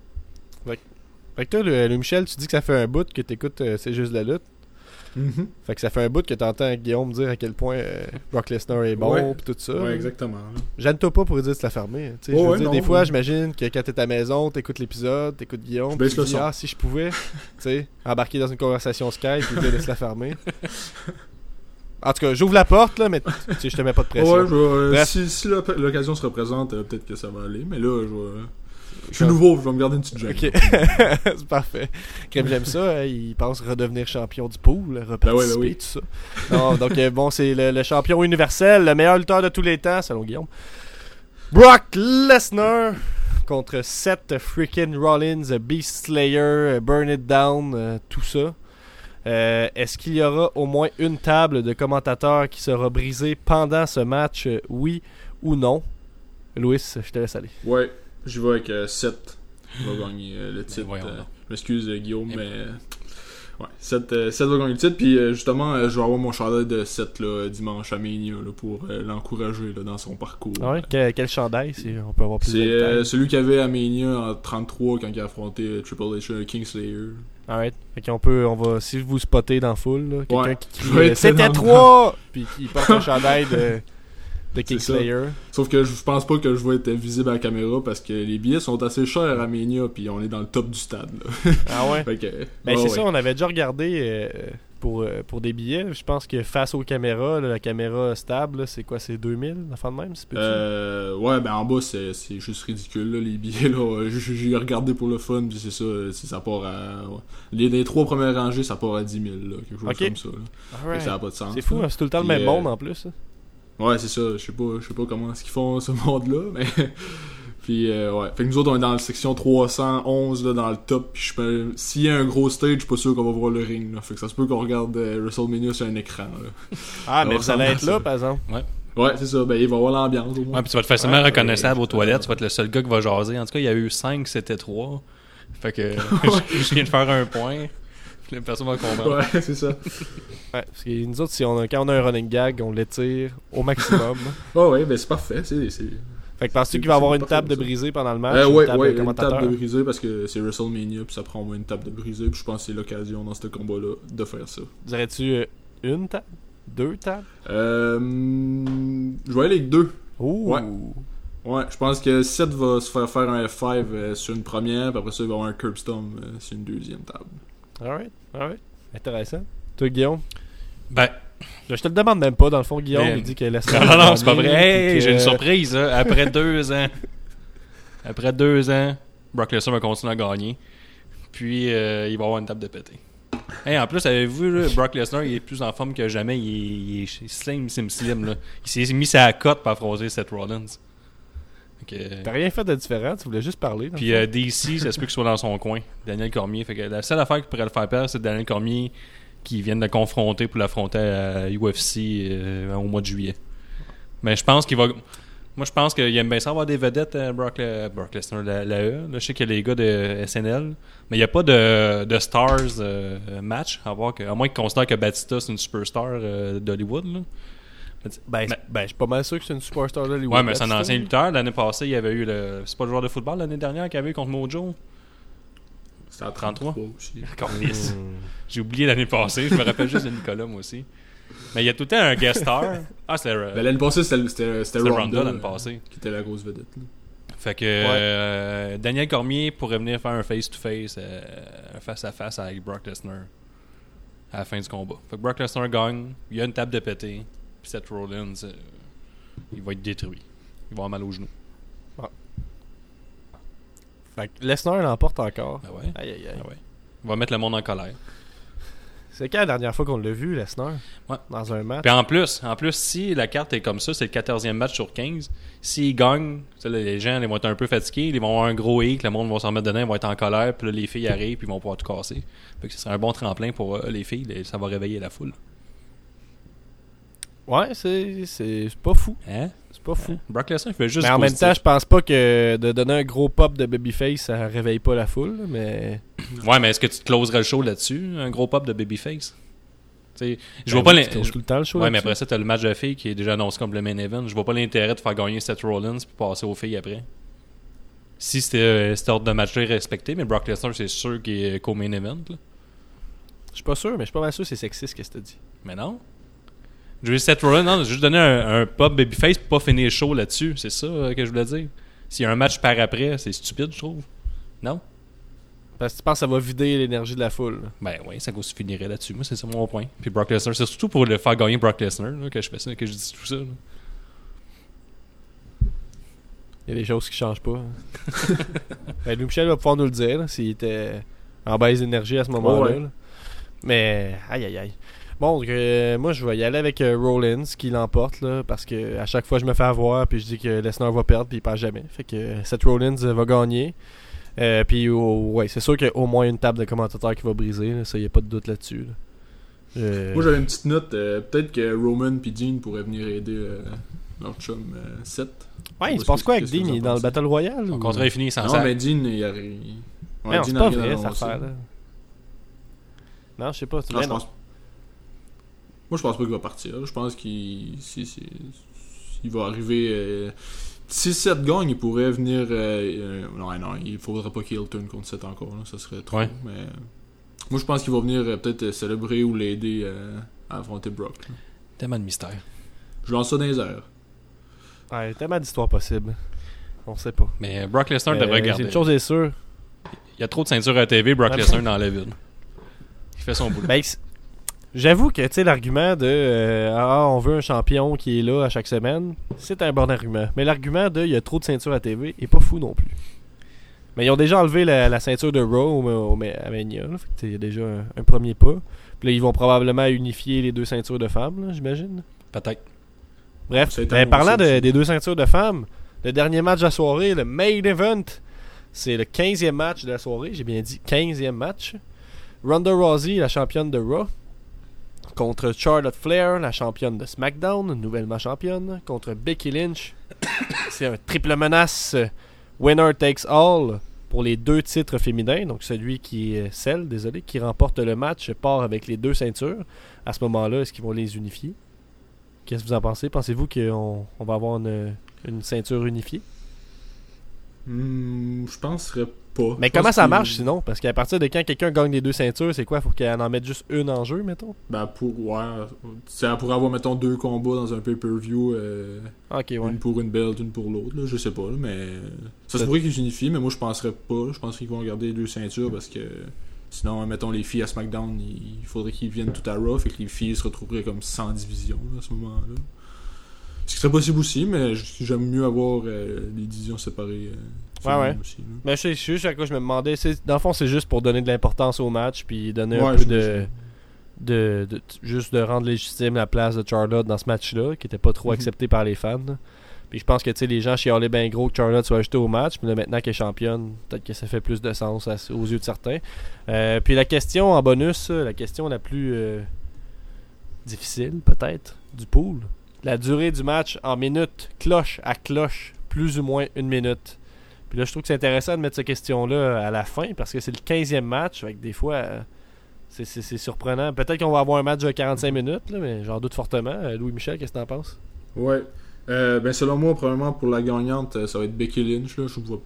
Fait que toi, le, le Michel, tu dis que ça fait un bout que t'écoutes euh, C'est juste la lutte. Mhm. Fait que ça fait un bout que t'entends Guillaume dire à quel point euh, Brock Lesnar est bon Ouais. pis tout ça. Ouais, exactement. là. Gêne-toi pas pour dire de se la fermer. Tu sais, Ouais, je veux ouais, dire, non, des fois, ouais. j'imagine que quand t'es à ta maison, t'écoutes l'épisode, t'écoutes Guillaume, pis tu dis, ah, si je pouvais, tu sais, embarquer dans une conversation Skype et dire de se la fermer. En tout cas, j'ouvre la porte, là, mais je te mets pas de pression. Ouais, je euh, si, si l'oc- l'occasion se représente, euh, peut-être que ça va aller. Mais là, je vais. Je suis nouveau, je vais me garder une petite gêne. Ok, c'est parfait. Crème, j'aime ça. hein, il pense redevenir champion du pool, reparticiper, Ben oui, ben oui. tout ça. Non, donc euh, bon, c'est le, le champion universel, le meilleur lutteur de tous les temps, selon Guillaume. Brock Lesnar contre Seth freaking Rollins, Beast Slayer, euh, Burn It Down, euh, tout ça. Euh, Est-ce qu'il y aura au moins une table de commentateurs qui sera brisée pendant ce match, euh, oui ou non? Louis, je te laisse aller. Ouais, j'y vais avec 7. Il va gagner euh, le titre. voyons euh, donc. je m'excuse, euh, Guillaume, Eh mais. euh, Ouais, 7, va gagner le titre. Puis euh, justement, euh, je vais avoir mon chandail de 7 là, dimanche à Mania là, pour euh, l'encourager là, dans son parcours. Ah ouais, quel, quel chandail si on peut avoir plus de C'est euh, celui qu'il avait à Mania en 33 quand il a affronté euh, Triple H, euh, Kingslayer. Alright. Fait qu'on peut, on va, si vous spottez dans la foule, là, quelqu'un Ouais. qui Je crie euh, C'était dans le 3! Puis qui porte un chandail de, de Kingslayer. Sauf que je pense pas que je vais être visible à la caméra parce que les billets sont assez chers à Mania puis on est dans le top du stade. Là. Ah ouais? Que, Ben ouais, c'est ouais. ça, on avait déjà regardé euh, pour, euh, pour des billets. Je pense que face aux caméras, là, la caméra stable, c'est quoi? C'est 2000, la fin de même? Euh, ouais, ben en bas, c'est juste ridicule, là, les billets, là. J'ai regardé pour le fun, puis c'est ça, ça part à... ouais. Les, les trois premières rangées, ça part à 10 000, là, quelque chose comme ça, ça n'a pas de sens. C'est fou, hein, c'est tout le temps le même euh, monde en plus. hein. Ouais, c'est ça, je sais pas, je sais pas comment est-ce qu'ils font ce monde-là, mais... Puis, euh, ouais. Fait que nous autres, on est dans la section 311, là, dans le top. Puis, je peux... s'il y a un gros stage, je suis pas sûr qu'on va voir le ring, là. Fait que ça se peut qu'on regarde euh, WrestleMania sur un écran, là. Ah, mais on vous allez ressemble à être là, ça. par exemple. Ouais, c'est ça. Ben, il va avoir l'ambiance, au moins. Ouais, puis tu vas être facilement Ouais, reconnaissable ouais, aux toilettes. ouais. Tu vas être le seul gars qui va jaser. En tout cas, il y a eu 5, c'était 3. Fait que je viens de faire un point. Personne va comprendre. Ouais, c'est ça. Ouais, parce que nous autres, si on a, quand on a un running gag, on l'étire au maximum. Ouais, ouais, ben c'est parfait. C'est, c'est... fait que penses-tu qu'il va y avoir c'est une table de brisée pendant le match? Euh, une ouais, table ouais, de une table de brisée parce que c'est WrestleMania, puis ça prend au moins une table de brisée, puis je pense que c'est l'occasion dans ce combat-là de faire ça. Dirais-tu euh, une table? Deux tables? Euh, je vais aller avec deux. Ouh! Ouais. Ouais, je pense que Seth va se faire faire un F5 euh, sur une première, puis après ça, il va avoir un curb stomp euh, sur une deuxième table. Alright, alright. Intéressant. Toi, Guillaume? Ben, Je te le demande même pas, dans le fond, Guillaume, Mais- il dit qu'elle laisse non, non, non, c'est pas vrai. Hey, j'ai une surprise. hein. Après deux ans, après deux ans, Brock Lesnar va continuer à gagner. Puis, euh, il va avoir une table de pété. Hey, en plus, avez-vous vu, là, Brock Lesnar, il est plus en forme que jamais. Il est, il est slim, slim. Là. Il s'est mis sa cote pour affronter Seth Rollins. Que- T'as rien fait de différent, tu voulais juste parler. Puis le euh, DC, ça se peut qu'il soit dans son coin. Daniel Cormier. Fait que la seule affaire qui pourrait le faire perdre, c'est Daniel Cormier qui vient de le confronter pour l'affronter à UFC euh, au mois de juillet. Mais je pense qu'il va. Moi, je pense qu'il aime bien ça avoir des vedettes, euh, Brock, Le- Brock Lesnar, la, la E. Là, je sais qu'il y a les gars de SNL. Mais il n'y a pas de, de stars euh, match. À, voir que, à moins qu'ils considèrent que Batista, c'est une superstar euh, d'Hollywood. Ben, ben, je suis pas mal sûr que c'est une superstar d'Hollywood. Ouais, mais c'est un ancien lutteur. L'année passée, il y avait eu le. C'est pas le joueur de football l'année dernière qu'il y avait eu contre Mojo? C'était à 33 aussi. Câlisse. Hmm. J'ai oublié l'année passée. Je me rappelle juste de Nicolas, moi aussi. Mais il y a tout le temps un guest star. Ah, c'était euh, Ben, l'année passée, c'était, Ronda, Ronda l'année euh, passée. qui était la grosse vedette. là. Fait que euh, Daniel Cormier pourrait venir faire un face-to-face, euh, un face-à-face avec Brock Lesnar à la fin du combat. Fait que Brock Lesnar gagne, il y a une table de pété, puis Seth Rollins, euh, il va être détruit. Il va avoir mal aux genoux. Fait que Lesnar l'emporte encore. Ben ouais. Aïe, aïe, aïe. Ah ouais. Il va mettre le monde en colère. C'est quand la dernière fois qu'on l'a vu, Lesnar? Ouais. Dans un match? Puis en plus, en plus, si la carte est comme ça, c'est le 14e match sur 15. S'ils gagnent, tu sais, là, les gens ils vont être un peu fatigués, ils vont avoir un gros hic, le monde va s'en mettre dedans, ils vont être en colère, puis là, les filles arrivent, puis ils vont pouvoir tout casser. Fait que ce serait un bon tremplin pour euh, les filles, ça va réveiller la foule. Ouais, c'est pas fou. Hein? C'est pas fou. Brock Lesnar, il fait juste Mais en même temps, je pense pas que de donner un gros pop de babyface, ça réveille pas la foule, mais. Ouais, mais est-ce que tu te closerais le show là-dessus, un gros pop de babyface? Tu sais, je vois Ben pas oui, closes tout le temps le show. Ouais, mais après ça, t'as le match de filles qui est déjà annoncé comme le main event. Je vois pas l'intérêt de faire gagner Seth Rollins puis passer aux filles après. Si c'était euh, cet ordre de match-là respecté, mais Brock Lesnar, c'est sûr qu'il est co-main event. Là. Je suis pas sûr, mais je suis pas mal sûr que c'est sexiste qu'est-ce que t'as dit. Mais non. Je veux dire, Seth Rollins, non, j'ai juste donné un, un pop babyface pour pas finir chaud là-dessus. C'est ça euh, que je voulais dire. S'il y a un match par après, c'est stupide, je trouve. Non? Parce que tu penses que ça va vider l'énergie de la foule. là. Ben oui, ça se finirait là-dessus. Moi, c'est ça mon point. Puis Brock Lesnar, c'est surtout pour le faire gagner Brock Lesnar là, que je fais ça, que je dis tout ça. là. Il y a des choses qui changent pas. hein. ben, Louis Michel va pouvoir nous le dire s'il était en baisse d'énergie à ce moment-là. Oh, ouais. Mais aïe aïe aïe. Bon, donc, euh, moi je vais y aller avec euh, Rollins qui l'emporte là, parce que à chaque fois je me fais avoir puis je dis que Lesnar va perdre puis il perd jamais. Fait que euh, Seth Rollins euh, va gagner. Euh, puis oh, ouais, c'est sûr qu'il y a au moins une table de commentateurs qui va briser. là, ça y a pas de doute là-dessus. là. Euh, Moi, j'avais une petite note. euh, Peut-être que Roman et Dean pourraient venir aider euh, leur chum euh, Seth. ouais, il se passe quoi avec Dean? Il est dans le? Battle Royale Son ou- contrat est fini sans Non, ça. mais Dean, il arrive. Ouais, non, c'est a pas vrai cette. Non, je sais pas. Non, je non. pense. Moi, je pense pas qu'il va partir. Je pense qu'il si, si- il va arriver. euh, Si Seth gagne, il pourrait venir. euh, euh, non, non, il faudrait pas qu'il turn contre Seth encore. Là, ça serait trop. Ouais. Mais moi, je pense qu'il va venir euh, peut-être célébrer ou l'aider euh, à affronter Brock. là. Tellement de mystère. Je lance ça dans les airs. Ouais, tellement d'histoires possibles. On sait pas. Mais Brock Lesnar devrait garder. Une chose est sûre. Il y a trop de ceintures à TV, Brock. Lesnar dans la ville. Il fait son boulot. Ben, J'avoue que tu sais l'argument de euh, ah on veut un champion qui est là à chaque semaine, c'est un bon argument. Mais l'argument de il y a trop de ceintures à TV est pas fou non plus. Mais ils ont déjà enlevé la, la ceinture de Raw au, au- à Mania, là. Fait que, tu sais, il y a déjà un, un premier pas. Puis là ils vont probablement unifier les deux ceintures de femmes, là, j'imagine. Peut-être. Bref, ben, parlant de- des deux ceintures de femmes, le dernier match de la soirée, le main event, c'est le 15e match de la soirée, j'ai bien dit 15e match. Ronda Rousey, la championne de Raw, contre Charlotte Flair, la championne de SmackDown, nouvellement championne, contre Becky Lynch. c'est un triple menace. Winner takes all pour les deux titres féminins, donc celui qui celle, désolé, qui remporte le match part avec les deux ceintures. À ce moment-là, est-ce qu'ils vont les unifier? Qu'est-ce que vous en pensez? Pensez-vous qu'on on va avoir une, une ceinture unifiée? Hmm, je penserais pas. Mais comment pense ça marche sinon? Parce qu'à partir de quand quelqu'un gagne les deux ceintures, c'est quoi? Faut qu'elle en mette juste une en jeu, mettons? Ben, pour. Ouais. Ça pourrait avoir, mettons, deux combats dans un pay-per-view. euh, Ok, ouais. Une pour une belt, une pour l'autre, je sais pas, là, mais ça se pourrait qu'ils unifient, mais moi je penserais pas. Je penserais qu'ils vont garder les deux ceintures parce que sinon, mettons les filles à SmackDown, il faudrait qu'ils viennent tout à Raw, fait que les filles se retrouveraient comme sans division là, à ce moment-là. Ce qui serait possible aussi, mais j'aime mieux avoir euh, les divisions séparées. euh, Ouais, ouais. aussi. Mais je sais à quoi je me demandais. Dans le fond, c'est juste pour donner de l'importance au match, puis donner un peu de, de, de- Juste de rendre légitime la place de Charlotte dans ce match-là, qui était pas trop Mhm. accepté par les fans. là. Puis je pense que tu sais, les gens chialaient bien gros que Charlotte soit ajoutée au match, mais là, maintenant qu'elle est championne, peut-être que ça fait plus de sens à- aux yeux de certains. Euh, puis la question en bonus, euh, la question la plus difficile, peut-être, du pool. La durée du match en minutes, cloche à cloche, plus ou moins une minute. Puis là, je trouve que c'est intéressant de mettre cette question-là à la fin parce que c'est le 15e match. Fait que des fois, euh, c'est- surprenant. Peut-être qu'on va avoir un match de 45 minutes, mais j'en doute fortement. Euh, Louis-Michel, qu'est-ce que t'en penses? Ouais. Euh, ben selon moi, probablement pour la gagnante, ça va être Becky Lynch. Là. Je vois,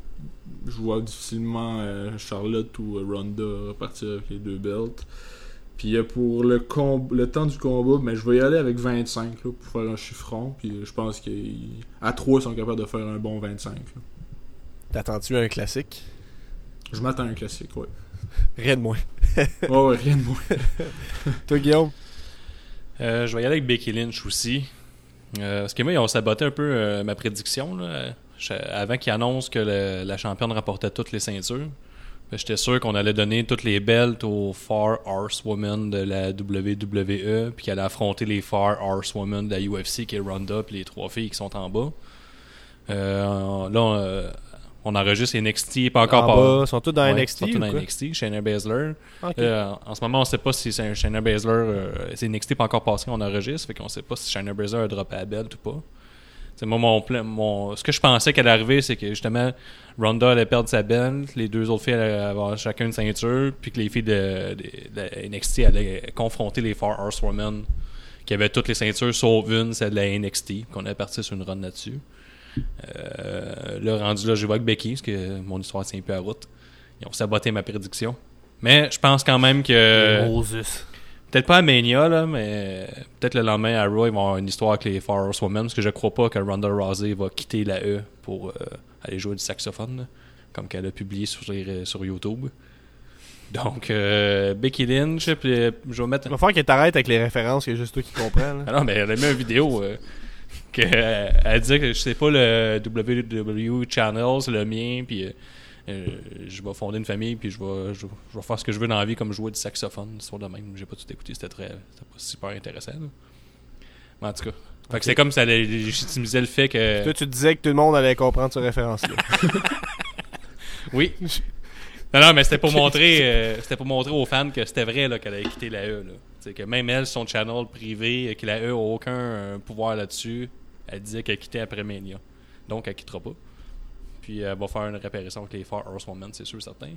je vois difficilement Charlotte ou Ronda repartir avec les deux belts. Puis euh, pour le, com- le temps du combat, ben, je vais y aller avec 25 là, pour faire un chiffron. Puis euh, je pense qu'à 3, ils sont capables de faire un bon 25. là. T'attends-tu un classique? Je m'attends à un classique, ouais. Rien de moins. Ouais, rien de moins. Toi, Guillaume? Euh, je vais y aller avec Becky Lynch aussi. Euh, parce que moi, ils ont saboté un peu euh, ma prédiction. là. Avant qu'ils annoncent que le- la championne remportait toutes les ceintures. J'étais sûr qu'on allait donner toutes les belts aux Far Horsewomen de la WWE, puis qu'elle allait affronter les Far Horsewomen de la UFC, qui est Ronda, puis les trois filles qui sont en bas. Euh, là, euh, on enregistre NXT, pas encore En pas. bas, sont tous dans Ouais, NXT. ils sont tous ou dans? NXT, Shayna Baszler. Euh, en ce moment, on sait pas si Shayna Baszler. euh, c'est NXT pas encore passé, on enregistre, fait qu'on sait pas si Shayna Baszler a droppé la belt ou pas. Moi, mon, mon, ce que je pensais qu'elle arriver, c'est que justement, Ronda allait perdre sa belt, les deux autres filles allaient avoir chacun une ceinture, puis que les filles de, de- de NXT allaient confronter les Far Horsewomen, qui avaient toutes les ceintures sauf une, celle de la NXT, qu'on est parti sur une run là-dessus. Euh, là, rendu là, je vois avec Becky, parce que mon histoire tient un peu à route. Ils ont saboté ma prédiction. Mais je pense quand même que. Moses. Peut-être pas à Mania, là, mais peut-être le lendemain à Raw, ils vont avoir une histoire avec les Far Horsewomen, parce que je crois pas que Ronda Rousey va quitter la E pour euh, aller jouer du saxophone, là, comme qu'elle a publié sur, les- sur YouTube. Donc, euh, Becky Lynch, puis euh, je vais mettre. Il va falloir qu'elle t'arrête avec les références, a juste toi qui comprends. là. Ah non, mais elle a mis une vidéo euh, que, euh, elle disait que je sais pas le WW Channel, c'est le mien, puis euh, je vais fonder une famille, puis je vais, je, je vais faire ce que je veux dans la vie, comme jouer du saxophone, sur de même. J'ai pas tout écouté, c'était très, c'était pas super intéressant. là. Mais en tout cas, fait que c'est comme ça légitimiser le fait que. Toi, tu disais que tout le monde allait comprendre cette référence-là. Oui. Non, non, mais c'était pour montrer, euh, c'était pour montrer aux fans que c'était vrai qu'elle avait quitté la E. Là. C'est que même elle, son channel privé, que la E a aucun euh, pouvoir là-dessus, elle disait qu'elle quittait après Mania. Donc elle quittera pas. Puis elle va faire une réparation avec les Far Horsewomen, c'est sûr, certain.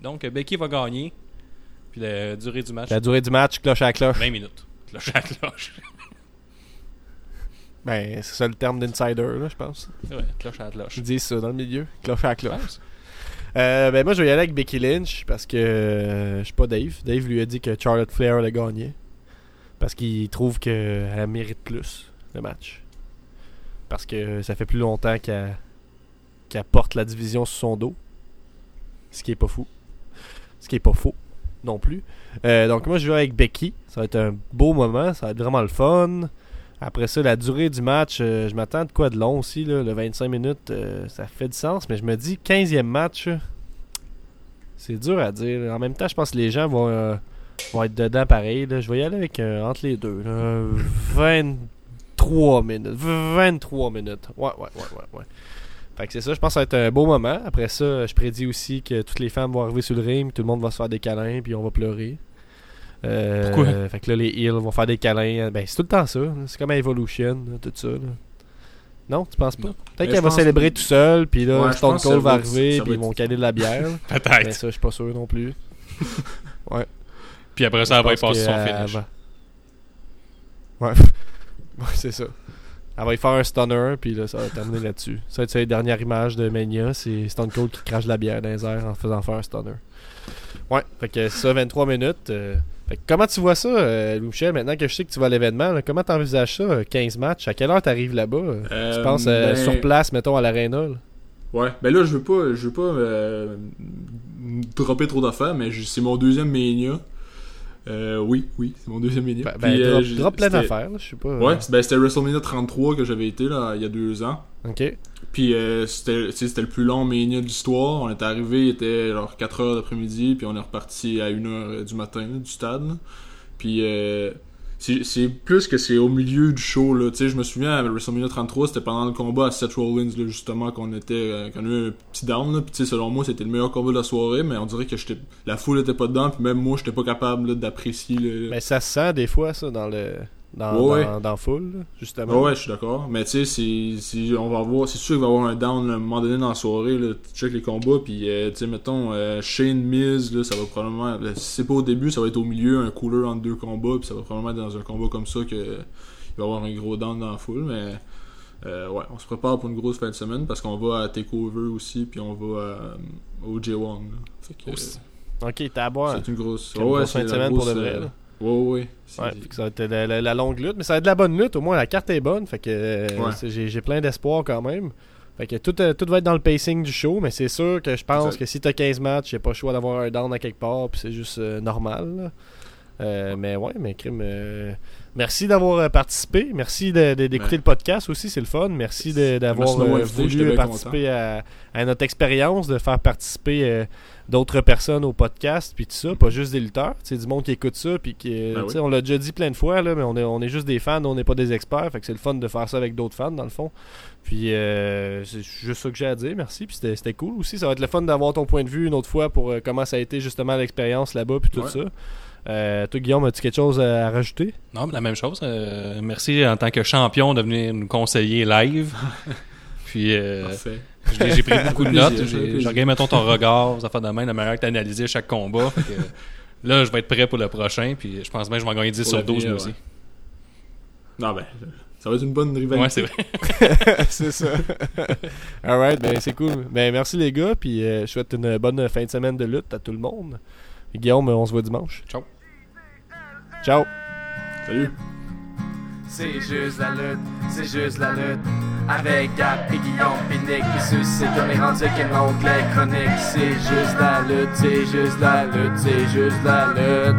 Donc euh, Becky va gagner. Puis la durée du match, La durée du match, cloche à cloche. 20 minutes. Cloche à cloche. Ben, c'est ça le terme d'insider, là, je pense. ouais, cloche à cloche. Ils disent ça dans le milieu. Cloche à cloche. Euh, ben moi je vais y aller avec Becky Lynch parce que euh, je suis pas Dave. Dave lui a dit que Charlotte Flair allait gagner. Parce qu'il trouve qu'elle mérite plus le match. Parce que ça fait plus longtemps qu'elle qu'elle porte la division sur son dos. Ce qui est pas fou. Ce qui est pas faux non plus. Euh, donc moi je vais avec Becky. Ça va être un beau moment. Ça va être vraiment le fun. Après ça, la durée du match, euh, je m'attends de quoi de long aussi. Là, le 25 minutes, euh, ça fait du sens. Mais je me dis, 15e match, c'est dur à dire. En même temps, je pense que les gens vont, vont être dedans pareil. là. Je vais y aller avec entre les deux. là. 23 minutes. 23 minutes. Ouais, ouais, ouais, ouais. ouais. Fait que c'est ça, je pense que ça va être un beau moment. Après ça, je prédis aussi que toutes les femmes vont arriver sur le ring, tout le monde va se faire des câlins, puis on va pleurer. Euh, Pourquoi? Fait que là, les heels vont faire des câlins. Ben, c'est tout le temps ça. C'est comme Evolution, là, tout ça. là. Non, tu penses pas? Peut-être Mais qu'elle va célébrer tout seul, puis là, Ouais, Stone Cold va arriver, puis ils vont caler de la bière. Mais Peut-être. ça, je suis pas sûr non plus. Puis après ça, elle va y passer son finish. va- Ouais, ouais c'est ça. Elle va y faire un stunner, puis là, ça va terminer là-dessus. Ça va être ça, les dernières images de Mania, c'est Stone Cold qui crache la bière dans les airs en faisant faire un stunner. Ouais, fait que c'est ça, 23 minutes. euh, fait que comment tu vois ça, euh, maintenant que je sais que tu vas à l'événement, là, comment t'envisages ça, euh, 15 matchs? À quelle heure t'arrives là-bas? euh? tu Euh, penses euh, ben, sur place, mettons, à l'aréna? Ouais, ben là, je veux pas, je veux pas euh, dropper trop d'affaires, mais c'est mon deuxième Mania. Euh, oui, oui, c'est mon deuxième Mania. Ben, Puis, ben, euh, drop, drop plein d'affaires, je sais pas. euh, Ouais, ben, c'était WrestleMania 33 que j'avais été là, il y a deux ans. Ok. Puis euh, c'était le plus long Mania de l'histoire. On est arrivé, il était genre 4 heures d'après-midi, puis on est reparti à 1h du matin là, du stade. là. Puis euh, c'est plus que c'est au milieu du show. Là. Tu sais, Je me souviens à WrestleMania 33, c'était pendant le combat à Seth Rollins, là, justement, qu'on était euh, qu'on a eu un petit down. Là. Puis tu sais, selon moi, c'était le meilleur combat de la soirée, mais on dirait que j'étais la foule était pas dedans, puis même moi, j'étais pas capable d'apprécier le. Mais ça se sent des fois, ça, dans le. Dans, Ouais, dans, là, justement. Ouais, ouais, je suis d'accord. Mais tu sais, c'est- on va voir, c'est sûr qu'il va y avoir un down là, à un moment donné dans la soirée. Là, tu check les combats, puis euh, tu sais, mettons, euh, Shane Miz, là, ça va probablement. là, si c'est pas au début, ça va être au milieu, un cooler entre deux combats, puis ça va probablement être dans un combat comme ça que il va y avoir un gros down dans la foule. Mais euh, ouais, on se prépare pour une grosse fin de semaine parce qu'on va à Takeover aussi, puis on va euh, au J1. là. Fait que. Ok, t'as à boire. c'est une grosse. Fin de semaine pour de vrai, ouais, fait que ça va être la, la- la longue lutte, mais ça va être de la bonne lutte. Au moins, la carte est bonne. Fait que euh, Ouais. j'ai j'ai plein d'espoir quand même. Fait que tout, euh, tout va être dans le pacing du show, mais c'est sûr que je pense que si t'as 15 matchs, y'a pas le choix d'avoir un down à quelque part, puis c'est juste euh, normal. mais ouais, mais crime. Euh, Merci d'avoir participé. Merci d'écouter le podcast aussi, c'est le fun. Merci d'avoir voulu participer à, notre expérience, de faire participer d'autres personnes au podcast, puis tout ça, pas juste des lutteurs. C'est du monde qui écoute ça, puis qui, ben on l'a déjà dit plein de fois, là, mais on est, on est juste des fans, on n'est pas des experts, fait que c'est le fun de faire ça avec d'autres fans, dans le fond. Puis euh, c'est juste ça que j'ai à dire, merci. Puis c'était cool aussi. Ça va être le fun d'avoir ton point de vue une autre fois pour euh, comment ça a été justement l'expérience là-bas, puis tout ça. Euh, toi, Guillaume, as-tu quelque chose à, rajouter? Non, mais la même chose. merci en tant que champion de venir nous conseiller live. Puis, j'ai pris beaucoup de notes. J'ai regardé, mettons, ton regard, ça fait de même, la manière que tu as analysé chaque combat. là, je vais être prêt pour le prochain. Puis je pense bien que je vais gagner 10 sur 12 moi aussi. Non, ben, ça va être une bonne rivalité. Ouais, c'est vrai. c'est ça. Alright, ben c'est cool. Ben merci les gars, puis euh, je souhaite une bonne fin de semaine de lutte à tout le monde. Guillaume, on se voit dimanche. Ciao. Ciao. Salut. C'est juste la lutte, c'est juste la lutte. Avec Gap et Guillaume Pinique qui suscite comme les rendus qu'un onglet chronique. C'est juste la lutte, c'est juste la lutte, c'est juste la lutte.